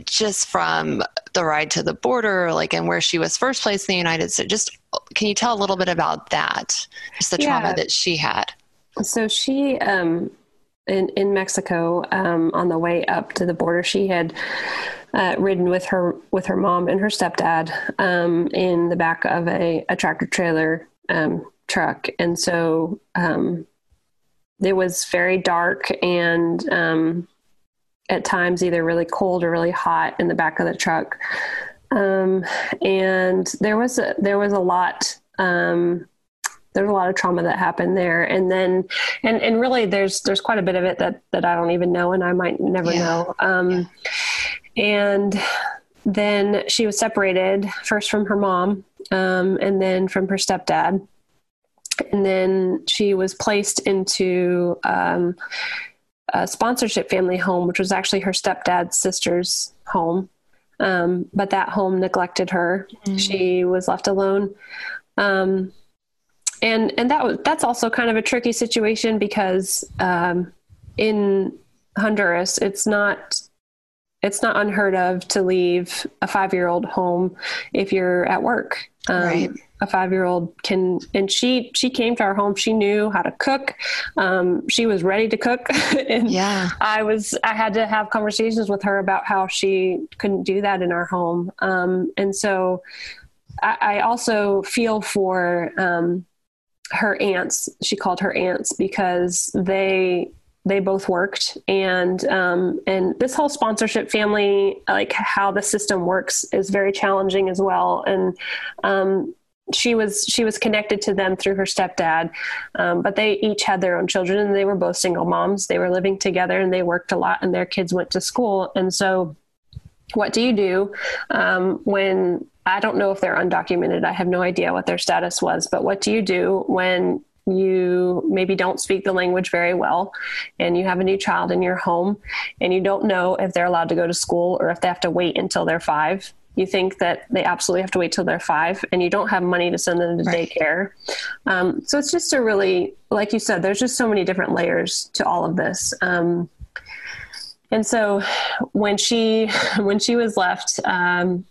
just from the ride to the border like and where she was first placed in the united states? Just can you tell a little bit about that just the yeah. trauma that she had? So she um in, in Mexico um, on the way up to the border. She had uh, ridden with her with her mom and her stepdad um, in the back of a, a tractor trailer um, truck, and so um, it was very dark and um, at times either really cold or really hot in the back of the truck. Um, and there was a, there was a lot there's a lot of trauma that happened there and then and and really there's there's quite a bit of it that that i don't even know and i might never yeah. know um yeah. and then she was separated first from her mom um and then from her stepdad and then she was placed into um a sponsorship family home which was actually her stepdad's sister's home um, but that home neglected her. Mm-hmm. She was left alone. Um, and and that that's also kind of a tricky situation because um, in Honduras, it's not it's not unheard of to leave a five year old home if you're at work. Um, right. A five year old can, and she she came to our home. She knew how to cook. Um, she was ready to cook, and yeah, I was. I had to have conversations with her about how she couldn't do that in our home. Um, and so, I, I, also feel for um, her aunts she called her aunts because they they both worked and um, and this whole sponsorship family like how the system works is very challenging as well. And um, she was she was connected to them through her stepdad um, but they each had their own children and they were both single moms. They were living together and they worked a lot and their kids went to school. And so what do you do um, when I don't know if they're undocumented. I have no idea what their status was, but what do you do when you maybe don't speak the language very well and you have a new child in your home and you don't know if they're allowed to go to school or if they have to wait until they're five? You think that they absolutely have to wait till they're five and you don't have money to send them to right. daycare. Um, so it's just a really, like you said, there's just so many different layers to all of this. Um, and so when she when she was left um,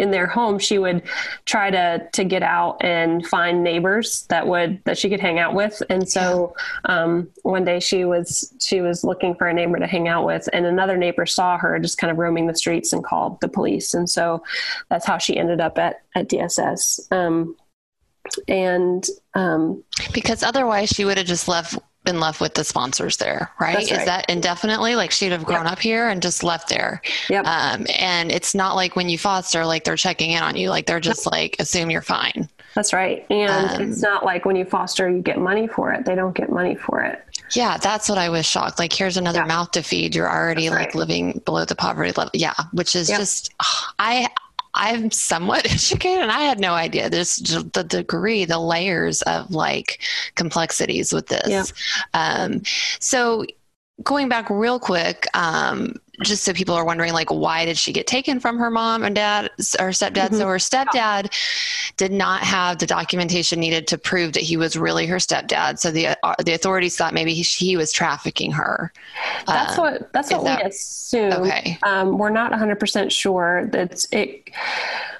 in their home, she would try to to get out and find neighbors that would that she could hang out with. And so um, one day she was she was looking for a neighbor to hang out with, and another neighbor saw her just kind of roaming the streets and called the police. And so that's how she ended up at at DSS. Um, and um, because otherwise she would have just left been left with the sponsors there, right? right. Is that indefinitely? Like she'd have grown yep. up here and just left there. Yep. Um, and it's not like when you foster, like they're checking in on you, like they're just like assume you're fine. That's right. And um, it's not like when you foster, you get money for it. They don't get money for it. Yeah, that's what I was shocked. Like, here's another yeah. mouth to feed. You're already that's like living below the poverty level. Yeah, which is yep. just, I, I'm somewhat educated and I had no idea. There's the degree, the layers of like complexities with this. Yeah. Um, so going back real quick, um, just so people are wondering, like, why did she get taken from her mom and dad or stepdad? Mm-hmm. So her stepdad did not have the documentation needed to prove that he was really her stepdad. So the uh, the authorities thought maybe he, he was trafficking her. That's um, what that's what that, we assume. Okay, um, we're not 100 percent sure that it.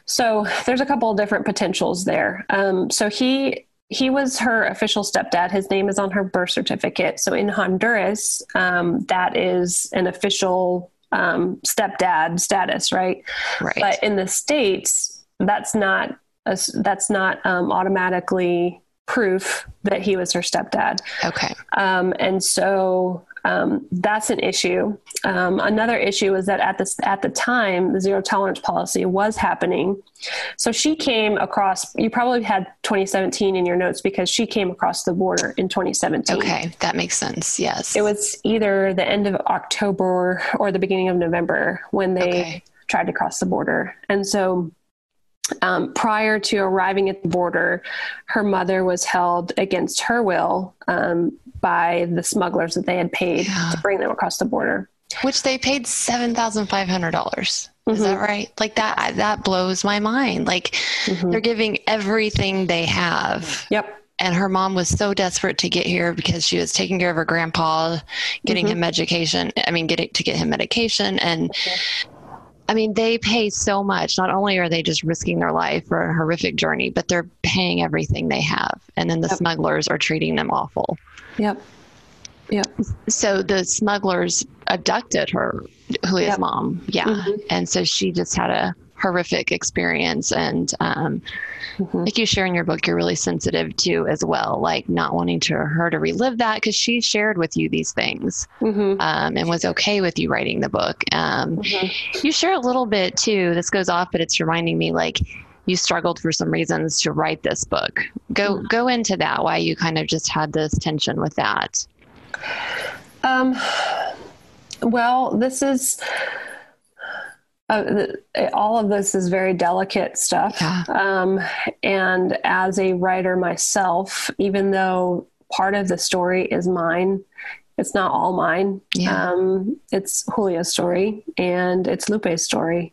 So there's a couple of different potentials there. Um, so he he was her official stepdad. His name is on her birth certificate. So in Honduras, um, that is an official um, stepdad status, right? Right. But in the states, that's not a, that's not um, automatically proof that he was her stepdad. Okay. Um, and so um, that's an issue. Um, another issue is that at the at the time, the zero tolerance policy was happening. So she came across. You probably had 2017 in your notes because she came across the border in 2017. Okay, that makes sense. Yes, it was either the end of October or the beginning of November when they okay. tried to cross the border, and so. Um, prior to arriving at the border, her mother was held against her will um, by the smugglers that they had paid yeah. to bring them across the border. Which they paid seven thousand five hundred dollars. Is mm-hmm. that right? Like that that blows my mind. Like mm-hmm. they're giving everything they have. Yep. And her mom was so desperate to get here because she was taking care of her grandpa, getting mm-hmm. him education. I mean, getting to get him medication, and I mean, they pay so much. Not only are they just risking their life for a horrific journey, but they're paying everything they have. And then the yep. smugglers are treating them awful. Yep. Yep. So the smugglers abducted her, Julia's yep. mom. Yeah. Mm-hmm. And so she just had a horrific experience. And um, mm-hmm. like you share in your book, you're really sensitive to as well, like not wanting to her to relive that because she shared with you these things mm-hmm. um, and was okay with you writing the book. Um, mm-hmm. You share a little bit too. This goes off, but it's reminding me like you struggled for some reasons to write this book. Go mm-hmm. go into that. Why you kind of just had this tension with that. Um. Well, this is uh, all of this is very delicate stuff. Yeah. Um, and as a writer myself, even though part of the story is mine, it's not all mine. Yeah. Um, it's Julia's story and it's Lupe's story.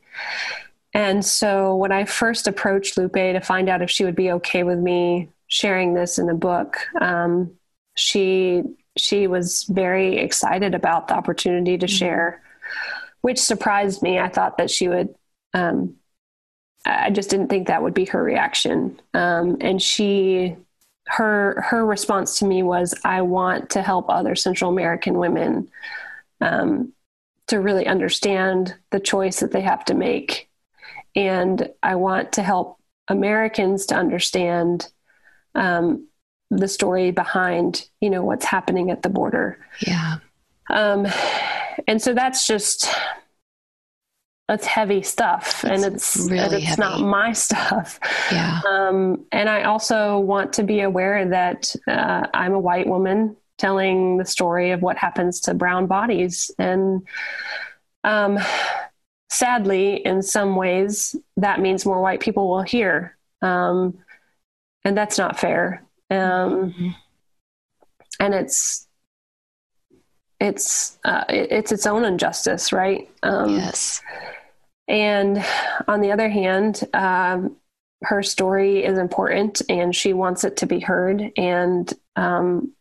And so when I first approached Lupe to find out if she would be okay with me sharing this in a book, um, she she was very excited about the opportunity to mm-hmm. share which surprised me. I thought that she would. Um, I just didn't think that would be her reaction. Um, and she, her, her response to me was, "I want to help other Central American women um, to really understand the choice that they have to make, and I want to help Americans to understand." Um, the story behind you know what's happening at the border yeah um and so that's just that's heavy stuff it's and it's really and it's heavy. not my stuff. Yeah. Um, and i also want to be aware that uh, i'm a white woman telling the story of what happens to brown bodies. And um, sadly in some ways that means more white people will hear. Um, and that's not fair. Um, mm-hmm. and it's it's uh, it's its own injustice, right? Um, yes. And on the other hand, um, her story is important, and she wants it to be heard. And um,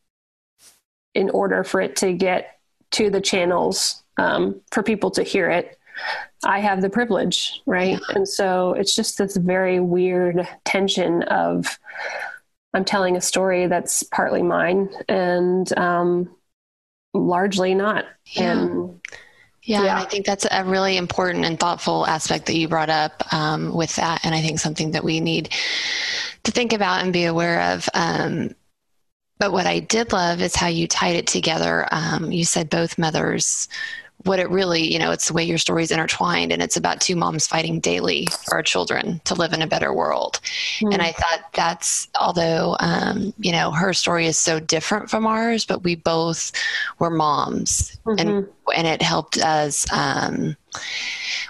in order for it to get to the channels um, for people to hear it, I have the privilege, right? Yeah. And so it's just this very weird tension of I'm telling a story that's partly mine, and um, largely not. Yeah. And yeah, yeah. I think that's a really important and thoughtful aspect that you brought up um, with that. And I think something that we need to think about and be aware of. Um, but what I did love is how you tied it together. Um, you said both mothers what it really, you know, it's the way your story's intertwined and it's about two moms fighting daily for our children to live in a better world. Mm. And I thought that's, although, um, you know, her story is so different from ours, but we both were moms mm-hmm. and, and it helped us, um,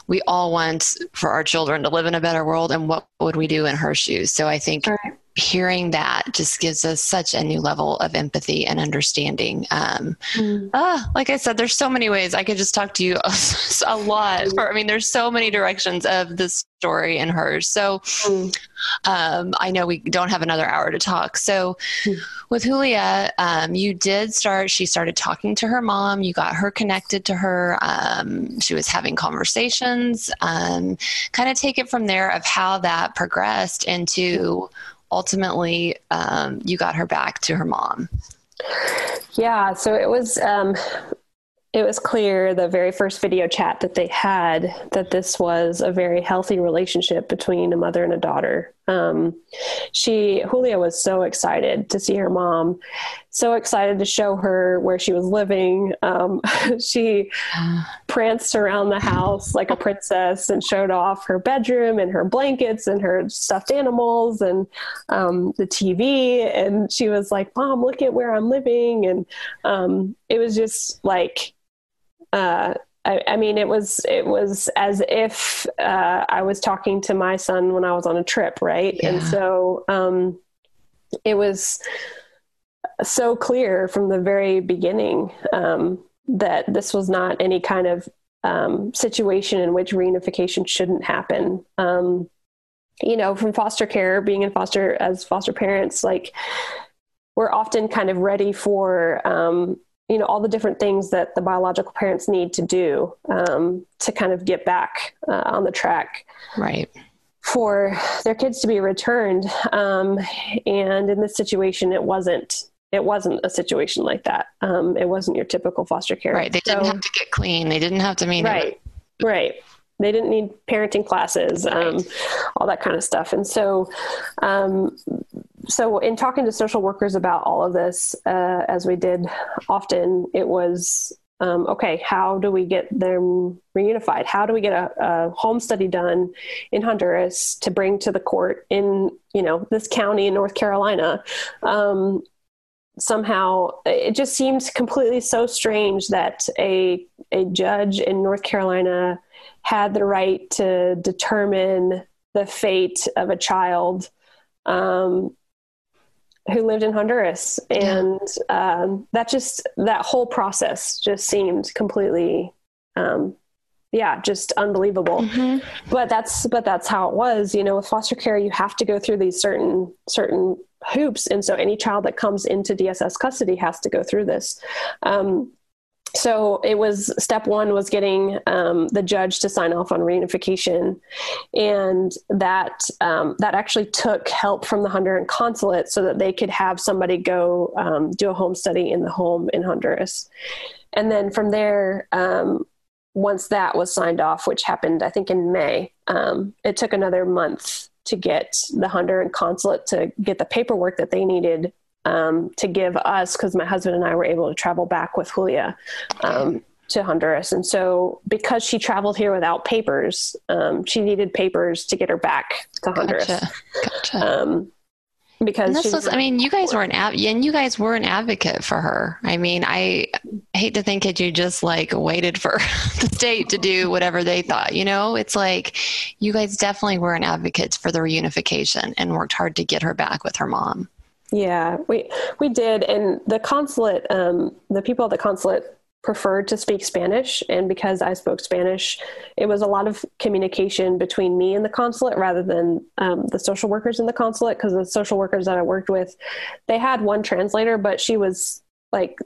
we all want for our children to live in a better world and what would we do in her shoes so i think right. hearing that just gives us such a new level of empathy and understanding. Um, mm. ah, like I said, there's so many ways I could just talk to you a, a lot. For, I mean, there's so many directions of this story and hers. So mm. um, I know we don't have another hour to talk. So mm. with Julia, um, you did start, she started talking to her mom. You got her connected to her. Um, she was having conversations. Um, kind of take it from there of how that progressed into ultimately um, you got her back to her mom. Yeah, so it was um, it was clear the very first video chat that they had that this was a very healthy relationship between a mother and a daughter. Um, she, Julia, was so excited to see her mom, so excited to show her where she was living. Um, she pranced around the house like a princess and showed off her bedroom and her blankets and her stuffed animals and um, the TV. And she was like, "Mom, look at where I'm living." And um, it was just like uh, I, I, mean, it was it was as if uh, I was talking to my son when I was on a trip, right? Yeah. And so um, it was so clear from the very beginning um, that this was not any kind of um, situation in which reunification shouldn't happen. Um, you know, from foster care, being in foster as foster parents, like we're often kind of ready for um, you know all the different things that the biological parents need to do um, to kind of get back uh, on the track right. for their kids to be returned. Um, and in this situation it wasn't it wasn't a situation like that. Um, it wasn't your typical foster care. Right. They didn't have to get clean. They didn't have to mean right. Right. They didn't need parenting classes um, all that kind of stuff. And so um, so in talking to social workers about all of this uh, as we did often it was um, okay how do we get them reunified? How do we get a, a, home study done in honduras to bring to the court in you know this county in north carolina? Um, somehow it just seems completely so strange that a a judge in north carolina had the right to determine the fate of a child. Um, who lived in Honduras, and yeah. um, that just that whole process just seemed completely, um, yeah, just unbelievable. Mm-hmm. But that's but that's how it was. You know, with foster care, you have to go through these certain certain hoops, and so any child that comes into DSS custody has to go through this. Um, so it was step one was getting um, the judge to sign off on reunification. And that um, that actually took help from the honduran consulate so that they could have somebody go um, do a home study in the home in honduras. And then from there um, once that was signed off which happened i think in may um, it took another month to get the honduran consulate to get the paperwork that they needed um, to give us because my husband and I were able to travel back with Julia um, to Honduras. And so, because she traveled here without papers, um, she needed papers to get her back to Honduras. Gotcha. Gotcha. Um, because this was, I mean, you guys were an av- and you guys were an advocate for her. I mean, I hate to think that you just like waited for the state to do whatever they thought. You know, it's like you guys definitely were an advocate for the reunification and worked hard to get her back with her mom. Yeah, we we did, and the consulate, um, the people at the consulate preferred to speak Spanish, and because I spoke Spanish, it was a lot of communication between me and the consulate rather than um, the social workers in the consulate. Because the social workers that I worked with, they had one translator, but she was like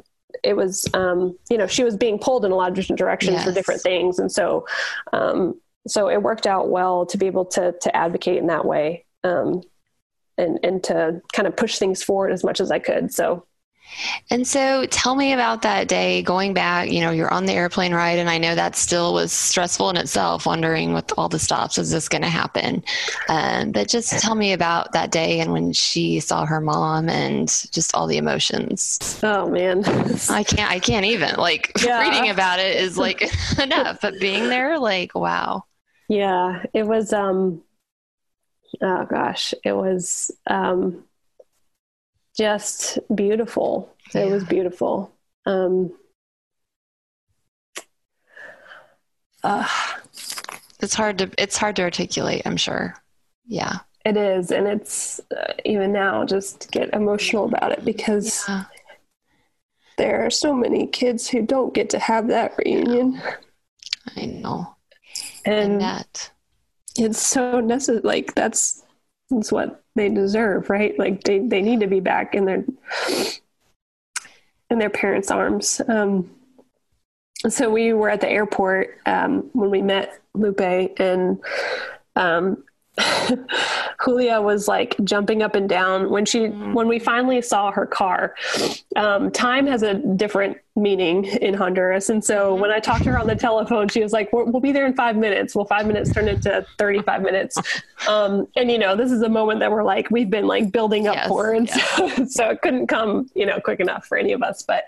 it was um, you know she was being pulled in a lot of different directions yes. for different things and so um, so it worked out well to be able to to advocate in that way um, and and to kind of push things forward as much as I could. So and so tell me about that day going back, you know, you're on the airplane ride and I know that still was stressful in itself, wondering with all the stops, is this going to happen? Um, but just tell me about that day and when she saw her mom and just all the emotions. Oh man. I can't, I can't even like yeah. reading about it is like enough, but being there, like, wow. Yeah, it was, um, oh gosh, it was um, just beautiful. Yeah. It was beautiful. Um, uh, it's hard to it's hard to articulate. I'm sure. Yeah. It is, and it's uh, even now just get emotional about it because yeah. there are so many kids who don't get to have that reunion. I know, and, and that it's so necessary. Like that's that's what they deserve, right? Like they they need to be back in their in their parents' arms. Um, so we were at the airport um, when we met Lupe, and um, Julia was like jumping up and down when she mm. when we finally saw her car. Um, time has a different meaning in Honduras, and so mm-hmm. when I talked to her on the telephone, she was like, "We'll be there in five minutes." Well, five minutes turned into thirty-five minutes, um, and you know, this is a moment that we're like we've been like building up yes, for, and yes. so, so it couldn't come you know quick enough for any of us. But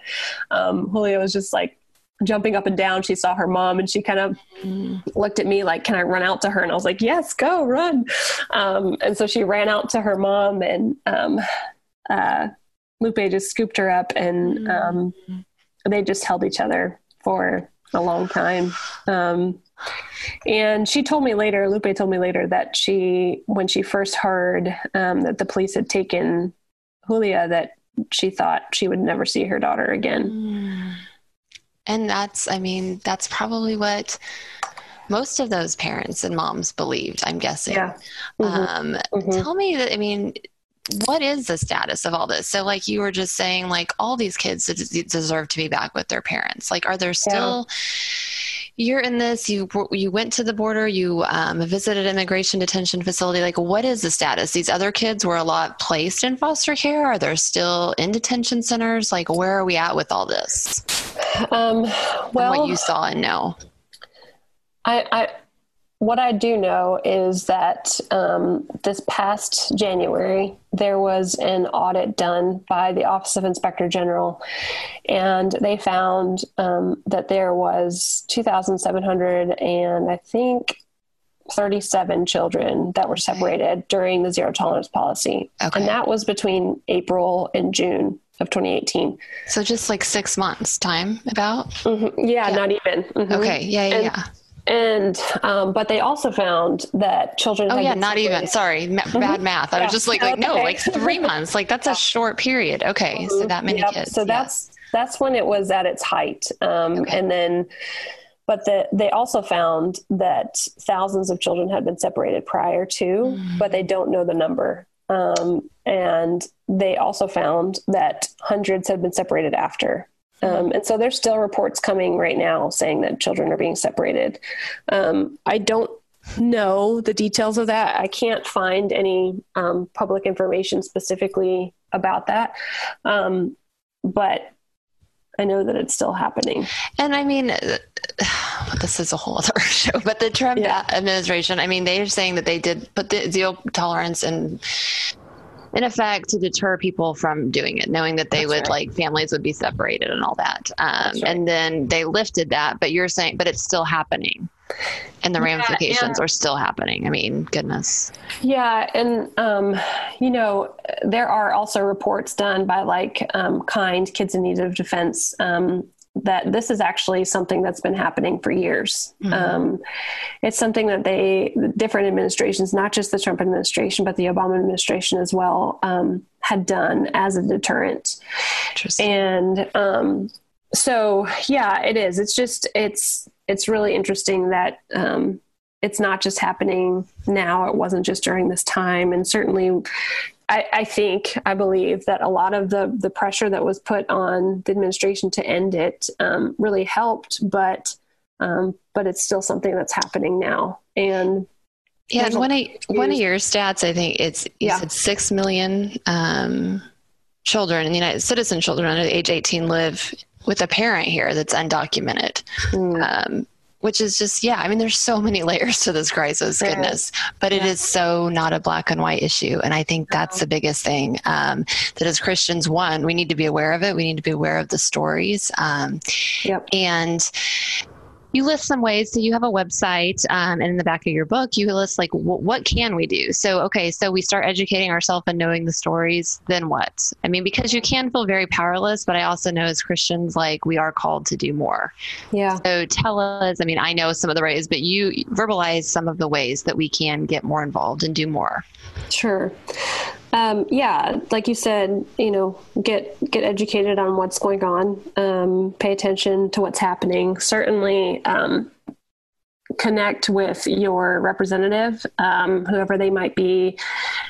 um, Julia was just like jumping up and down. She saw her mom and she kind of mm. looked at me like, Can I run out to her? And I was like, Yes, go run. Um, and so she ran out to her mom and um, uh, Lupe just scooped her up and mm. um, they just held each other for a long time. Um, and she told me later, Lupe told me later that she, when she first heard um, that the police had taken Julia, that she thought she would never see her daughter again. And that's, I mean, that's probably what most of those parents and moms believed, I'm guessing. Yeah. Mm-hmm. Um, mm-hmm. Tell me that, I mean, what is the status of all this? So, like you were just saying, like all these kids deserve to be back with their parents. Like, are there still? Yeah you're in this you you went to the border you um, visited immigration detention facility like what is the status these other kids were a lot placed in foster care are there still in detention centers like where are we at with all this um, well what you saw and know I, I what I do know is that um, this past January, there was an audit done by the Office of Inspector General, and they found um, that there was 2,700 and I think 37 children that were separated during the zero tolerance policy. Okay. And that was between April and June of 2018. So just like six months time about? Mm-hmm. Yeah, yeah, not even. Mm-hmm. Okay. Yeah, yeah, and, yeah and um, but they also found that children oh yeah not even sorry ma- mm-hmm. bad math i yeah. was just like like no like three months like that's a short period okay so mm-hmm. that many yep. kids so that's that's when it was at its height um, okay. and then but the, they also found that thousands of children had been separated prior to mm. but they don't know the number um, and they also found that hundreds had been separated after um, and so there's still reports coming right now saying that children are being separated. Um, I don't know the details of that. I can't find any um, public information specifically about that. Um, but I know that it's still happening. And I mean, this is a whole other show, but the Trump yeah. administration, I mean, they're saying that they did put the zero tolerance and in effect to deter people from doing it, knowing that they That's would right. like families would be separated and all that. Um, right. And then they lifted that, but you're saying, but it's still happening and the yeah, ramifications yeah. are still happening. I mean, goodness. Yeah. And, um, you know, there are also reports done by like um, Kind Kids in Need of Defense um, that this is actually something that's been happening for years. Mm-hmm. Um, it's something that they, different administrations, not just the Trump administration, but the Obama administration as well, um, had done as a deterrent. And um, so, yeah, it is. It's just, it's, it's really interesting that um, it's not just happening now. It wasn't just during this time. And certainly, I, I, think, I believe that a lot of the the pressure that was put on the administration to end it um, really helped, but um, but it's still something that's happening now. And yeah, and one of one of your stats, I think it's yeah. said six million um, children in the United citizen children under the age eighteen live with a parent here that's undocumented. Mm which is just yeah i mean there's so many layers to this crisis there goodness is. but yeah. it is so not a black and white issue and i think that's the biggest thing um, that as christians one we need to be aware of it we need to be aware of the stories um, yep. and you list some ways. So you have a website, um, and in the back of your book, you list like w- what can we do. So okay, so we start educating ourselves and knowing the stories. Then what? I mean, because you can feel very powerless, but I also know as Christians, like we are called to do more. Yeah. So tell us. I mean, I know some of the ways, but you verbalize some of the ways that we can get more involved and do more. Sure. Um, yeah, like you said, you know, get get educated on what's going on. Um, pay attention to what's happening. Certainly, um, connect with your representative, um, whoever they might be,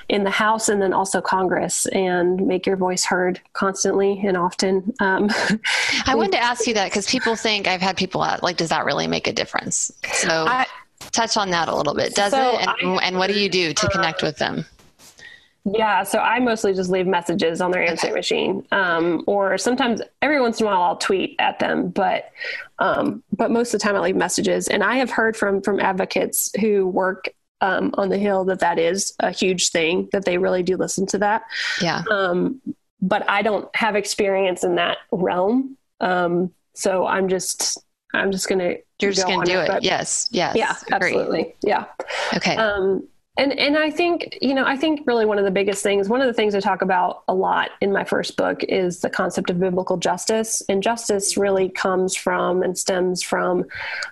in the House and then also Congress, and make your voice heard constantly and often. Um, I wanted to ask you that because people think I've had people out, like, does that really make a difference? So. I, touch on that a little bit. Does so it? And, I, and, what do you do to connect with them? Yeah, so I mostly just leave messages on their answering okay. machine, um, or sometimes every once in a while I'll tweet at them. But um, but most of the time I leave messages, and I have heard from from advocates who work um, on the Hill that that is a huge thing that they really do listen to that. Yeah. Um, but I don't have experience in that realm, um, so I'm just I'm just gonna. You're just gonna do it. it. Yes. Yes. Yeah. Absolutely. Yeah. Okay. Um, and and I think you know I think really one of the biggest things one of the things I talk about a lot in my first book is the concept of biblical justice and justice really comes from and stems from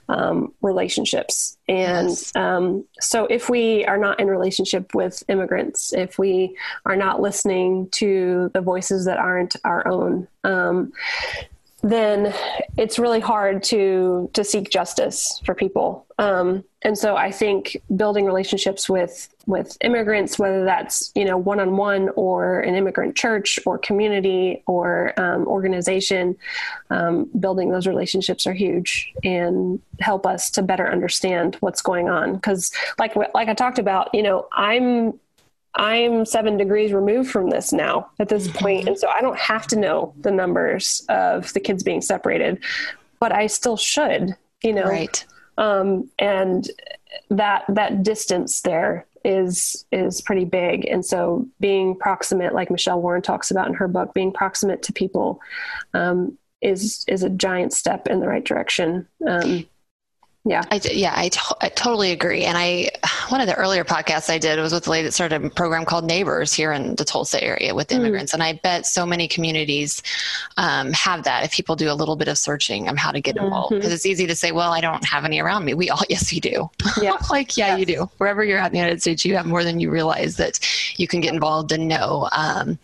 um, relationships and yes. um, so if we are not in relationship with immigrants if we are not listening to the voices that aren't our own um, then it's really hard to to seek justice for people. Um, and so I think building relationships with with immigrants, whether that's you know one on one or an immigrant church or community or um, organization, um, building those relationships are huge and help us to better understand what's going on. Because like like I talked about, you know, I'm I'm seven degrees removed from this now at this mm-hmm. And so I don't have to know the numbers of the kids being separated, but I still should, you know? Right. Um, and that, that distance there is, is pretty big. And so being proximate, like Michelle Warren talks about in her book, being proximate to people, um, is, is a giant step in the right direction. Um, yeah. I, yeah, I, to- I totally agree. And I, one of the earlier podcasts I did was with a lady that started a program called Neighbors here in the Tulsa area with mm. immigrants. Mm. And I bet so many communities um, have that if people do a little bit of searching on how to get involved. Because mm-hmm. it's easy to say, well, I don't have any around me. We all, yes, you do. Yeah. like, yeah, yes. you do. Wherever you're at in the United States, you have more than you realize that you can get involved and know. Um,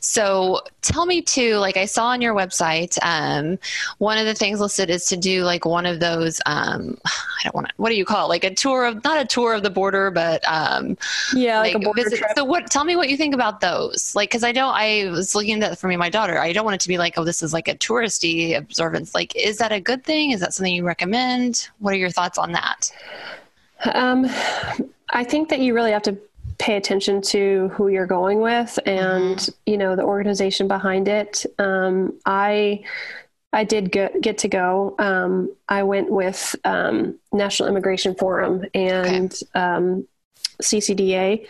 so tell me too, like I saw on your website, um, one of the things listed is to do like one of those, um, I don't want to, what do you call it? Like a tour of, not a tour of the border, but um, yeah, like, like a border visit. Trip. So what, tell me what you think about those. Like, cause I don't, I was looking at that for me, my daughter, I don't want it to be like, oh, this is like a touristy observance. Like, is that a good thing? Is that something you recommend? What are your thoughts on that? Um, I think that you really have to pay attention to who you're going with and mm-hmm. you know the organization behind it um, i I did get, get to go. Um, I went with um, National Immigration Forum and okay. um, CCDA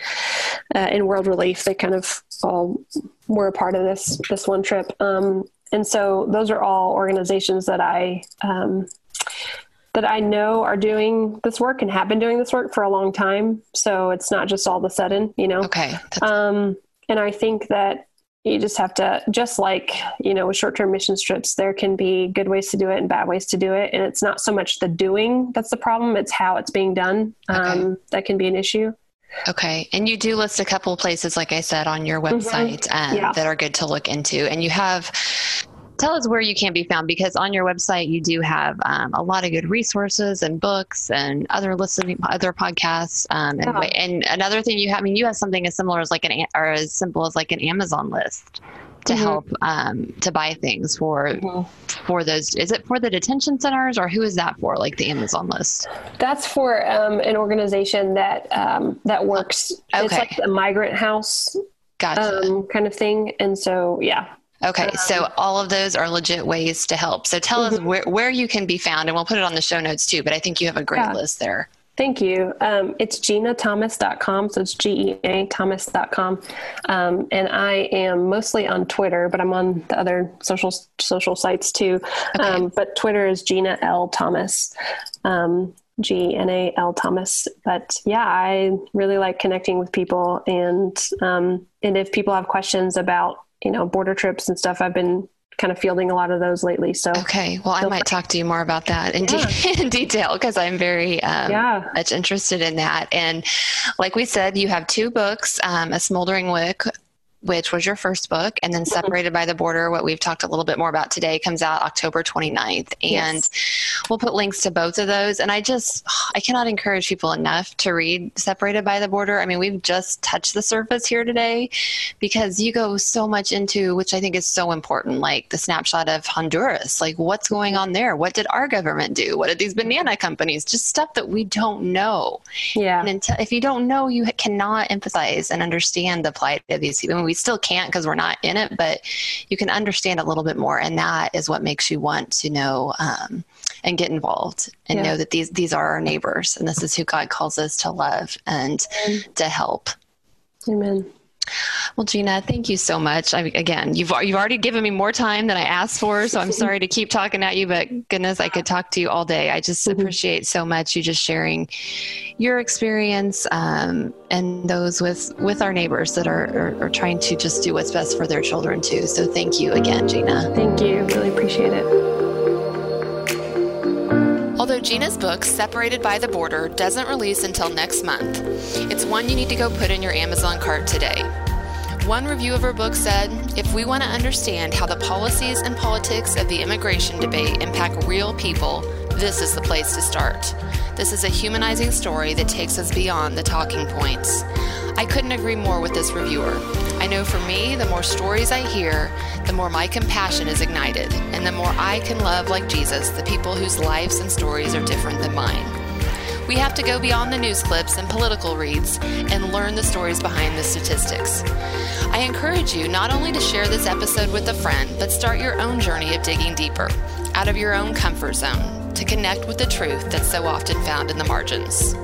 uh, in World Relief. They kind of all were a part of this this one trip, um, and so those are all organizations that I um, that I know are doing this work and have been doing this work for a long time. So it's not just all of a sudden, you know. Okay. Um, and I think that you just have to just like you know with short-term mission trips there can be good ways to do it and bad ways to do it and it's not so much the doing that's the problem it's how it's being done okay. um, that can be an issue okay and you do list a couple of places like i said on your mm-hmm. website mm-hmm. um, yeah. that are good to look into and you have tell us where you can be found because on your website you do have um, a lot of good resources and books and other listening other podcasts um, and, yeah. and another thing you have i mean you have something as similar as like an or as simple as like an amazon list to mm-hmm. help um, to buy things for mm-hmm. for those is it for the detention centers or who is that for like the amazon list that's for um, an organization that um, that works okay. it's like a migrant house gotcha. Um, kind of thing and so yeah Okay, um, so all of those are legit ways to help. So tell mm-hmm. us where, where you can be found, and we'll put it on the show notes too. But I think you have a great yeah. list there. Thank you. Um, it's genathomas.com. So it's G-E-A thomas.com. Um, and I am mostly on Twitter, but I'm on the other social, social sites too. Okay. Um, but Twitter is Gena L Thomas. Um, G N A L Thomas. But yeah, I really like connecting with people, and um, and if people have questions about you know border trips and stuff, I've been kind of fielding a lot of those lately. So okay, well, I might talk to you more about that in, yeah. de- in detail because I'm very um, yeah. much interested in that. And like we said, you have two books: um, A Smoldering Wick which was your first book, and then mm-hmm. Separated by the Border, what we've talked a little bit more about today, comes out October 29th. And yes. We'll put links to both of those. And I just, I cannot encourage people enough to read Separated by the Border. I mean, we've just touched the surface here today because you go so much into, which I think is so important, like the snapshot of Honduras. Like, what's going on there? What did our government do? What did these banana companies? Just stuff that we don't know. Yeah. And until, if you don't know, you cannot empathize and understand the plight of these people we still can't because we're not in it, but you can understand a little bit more, and that is what makes you want to know um, and get involved and yeah. know that these these are our neighbors, and this is who God calls us to love and Amen. to help. Amen. Well, Gena, thank you so much. I, again, you've you've already given me more time than I asked for, so I'm sorry to keep talking at you, but goodness, I could talk to you all day. I just mm-hmm. appreciate so much you just sharing your experience um, and those with with our neighbors that are, are, are trying to just do what's best for their children too. So thank you again, Gena. Thank you. Really appreciate it. Although Gena's book, Separated by the Border, doesn't release until next month, it's one you need to go put in your Amazon cart today. One review of her book said If we want to understand how the policies and politics of the immigration debate impact real people, this is the place to start. This is a humanizing story that takes us beyond the talking points. I couldn't agree more with this reviewer. I know for me, the more stories I hear, the more my compassion is ignited, and the more I can love like Jesus the people whose lives and stories are different than mine. We have to go beyond the news clips and political reads and learn the stories behind the statistics. I encourage you not only to share this episode with a friend, but start your own journey of digging deeper, out of your own comfort zone, to connect with the truth that's so often found in the margins.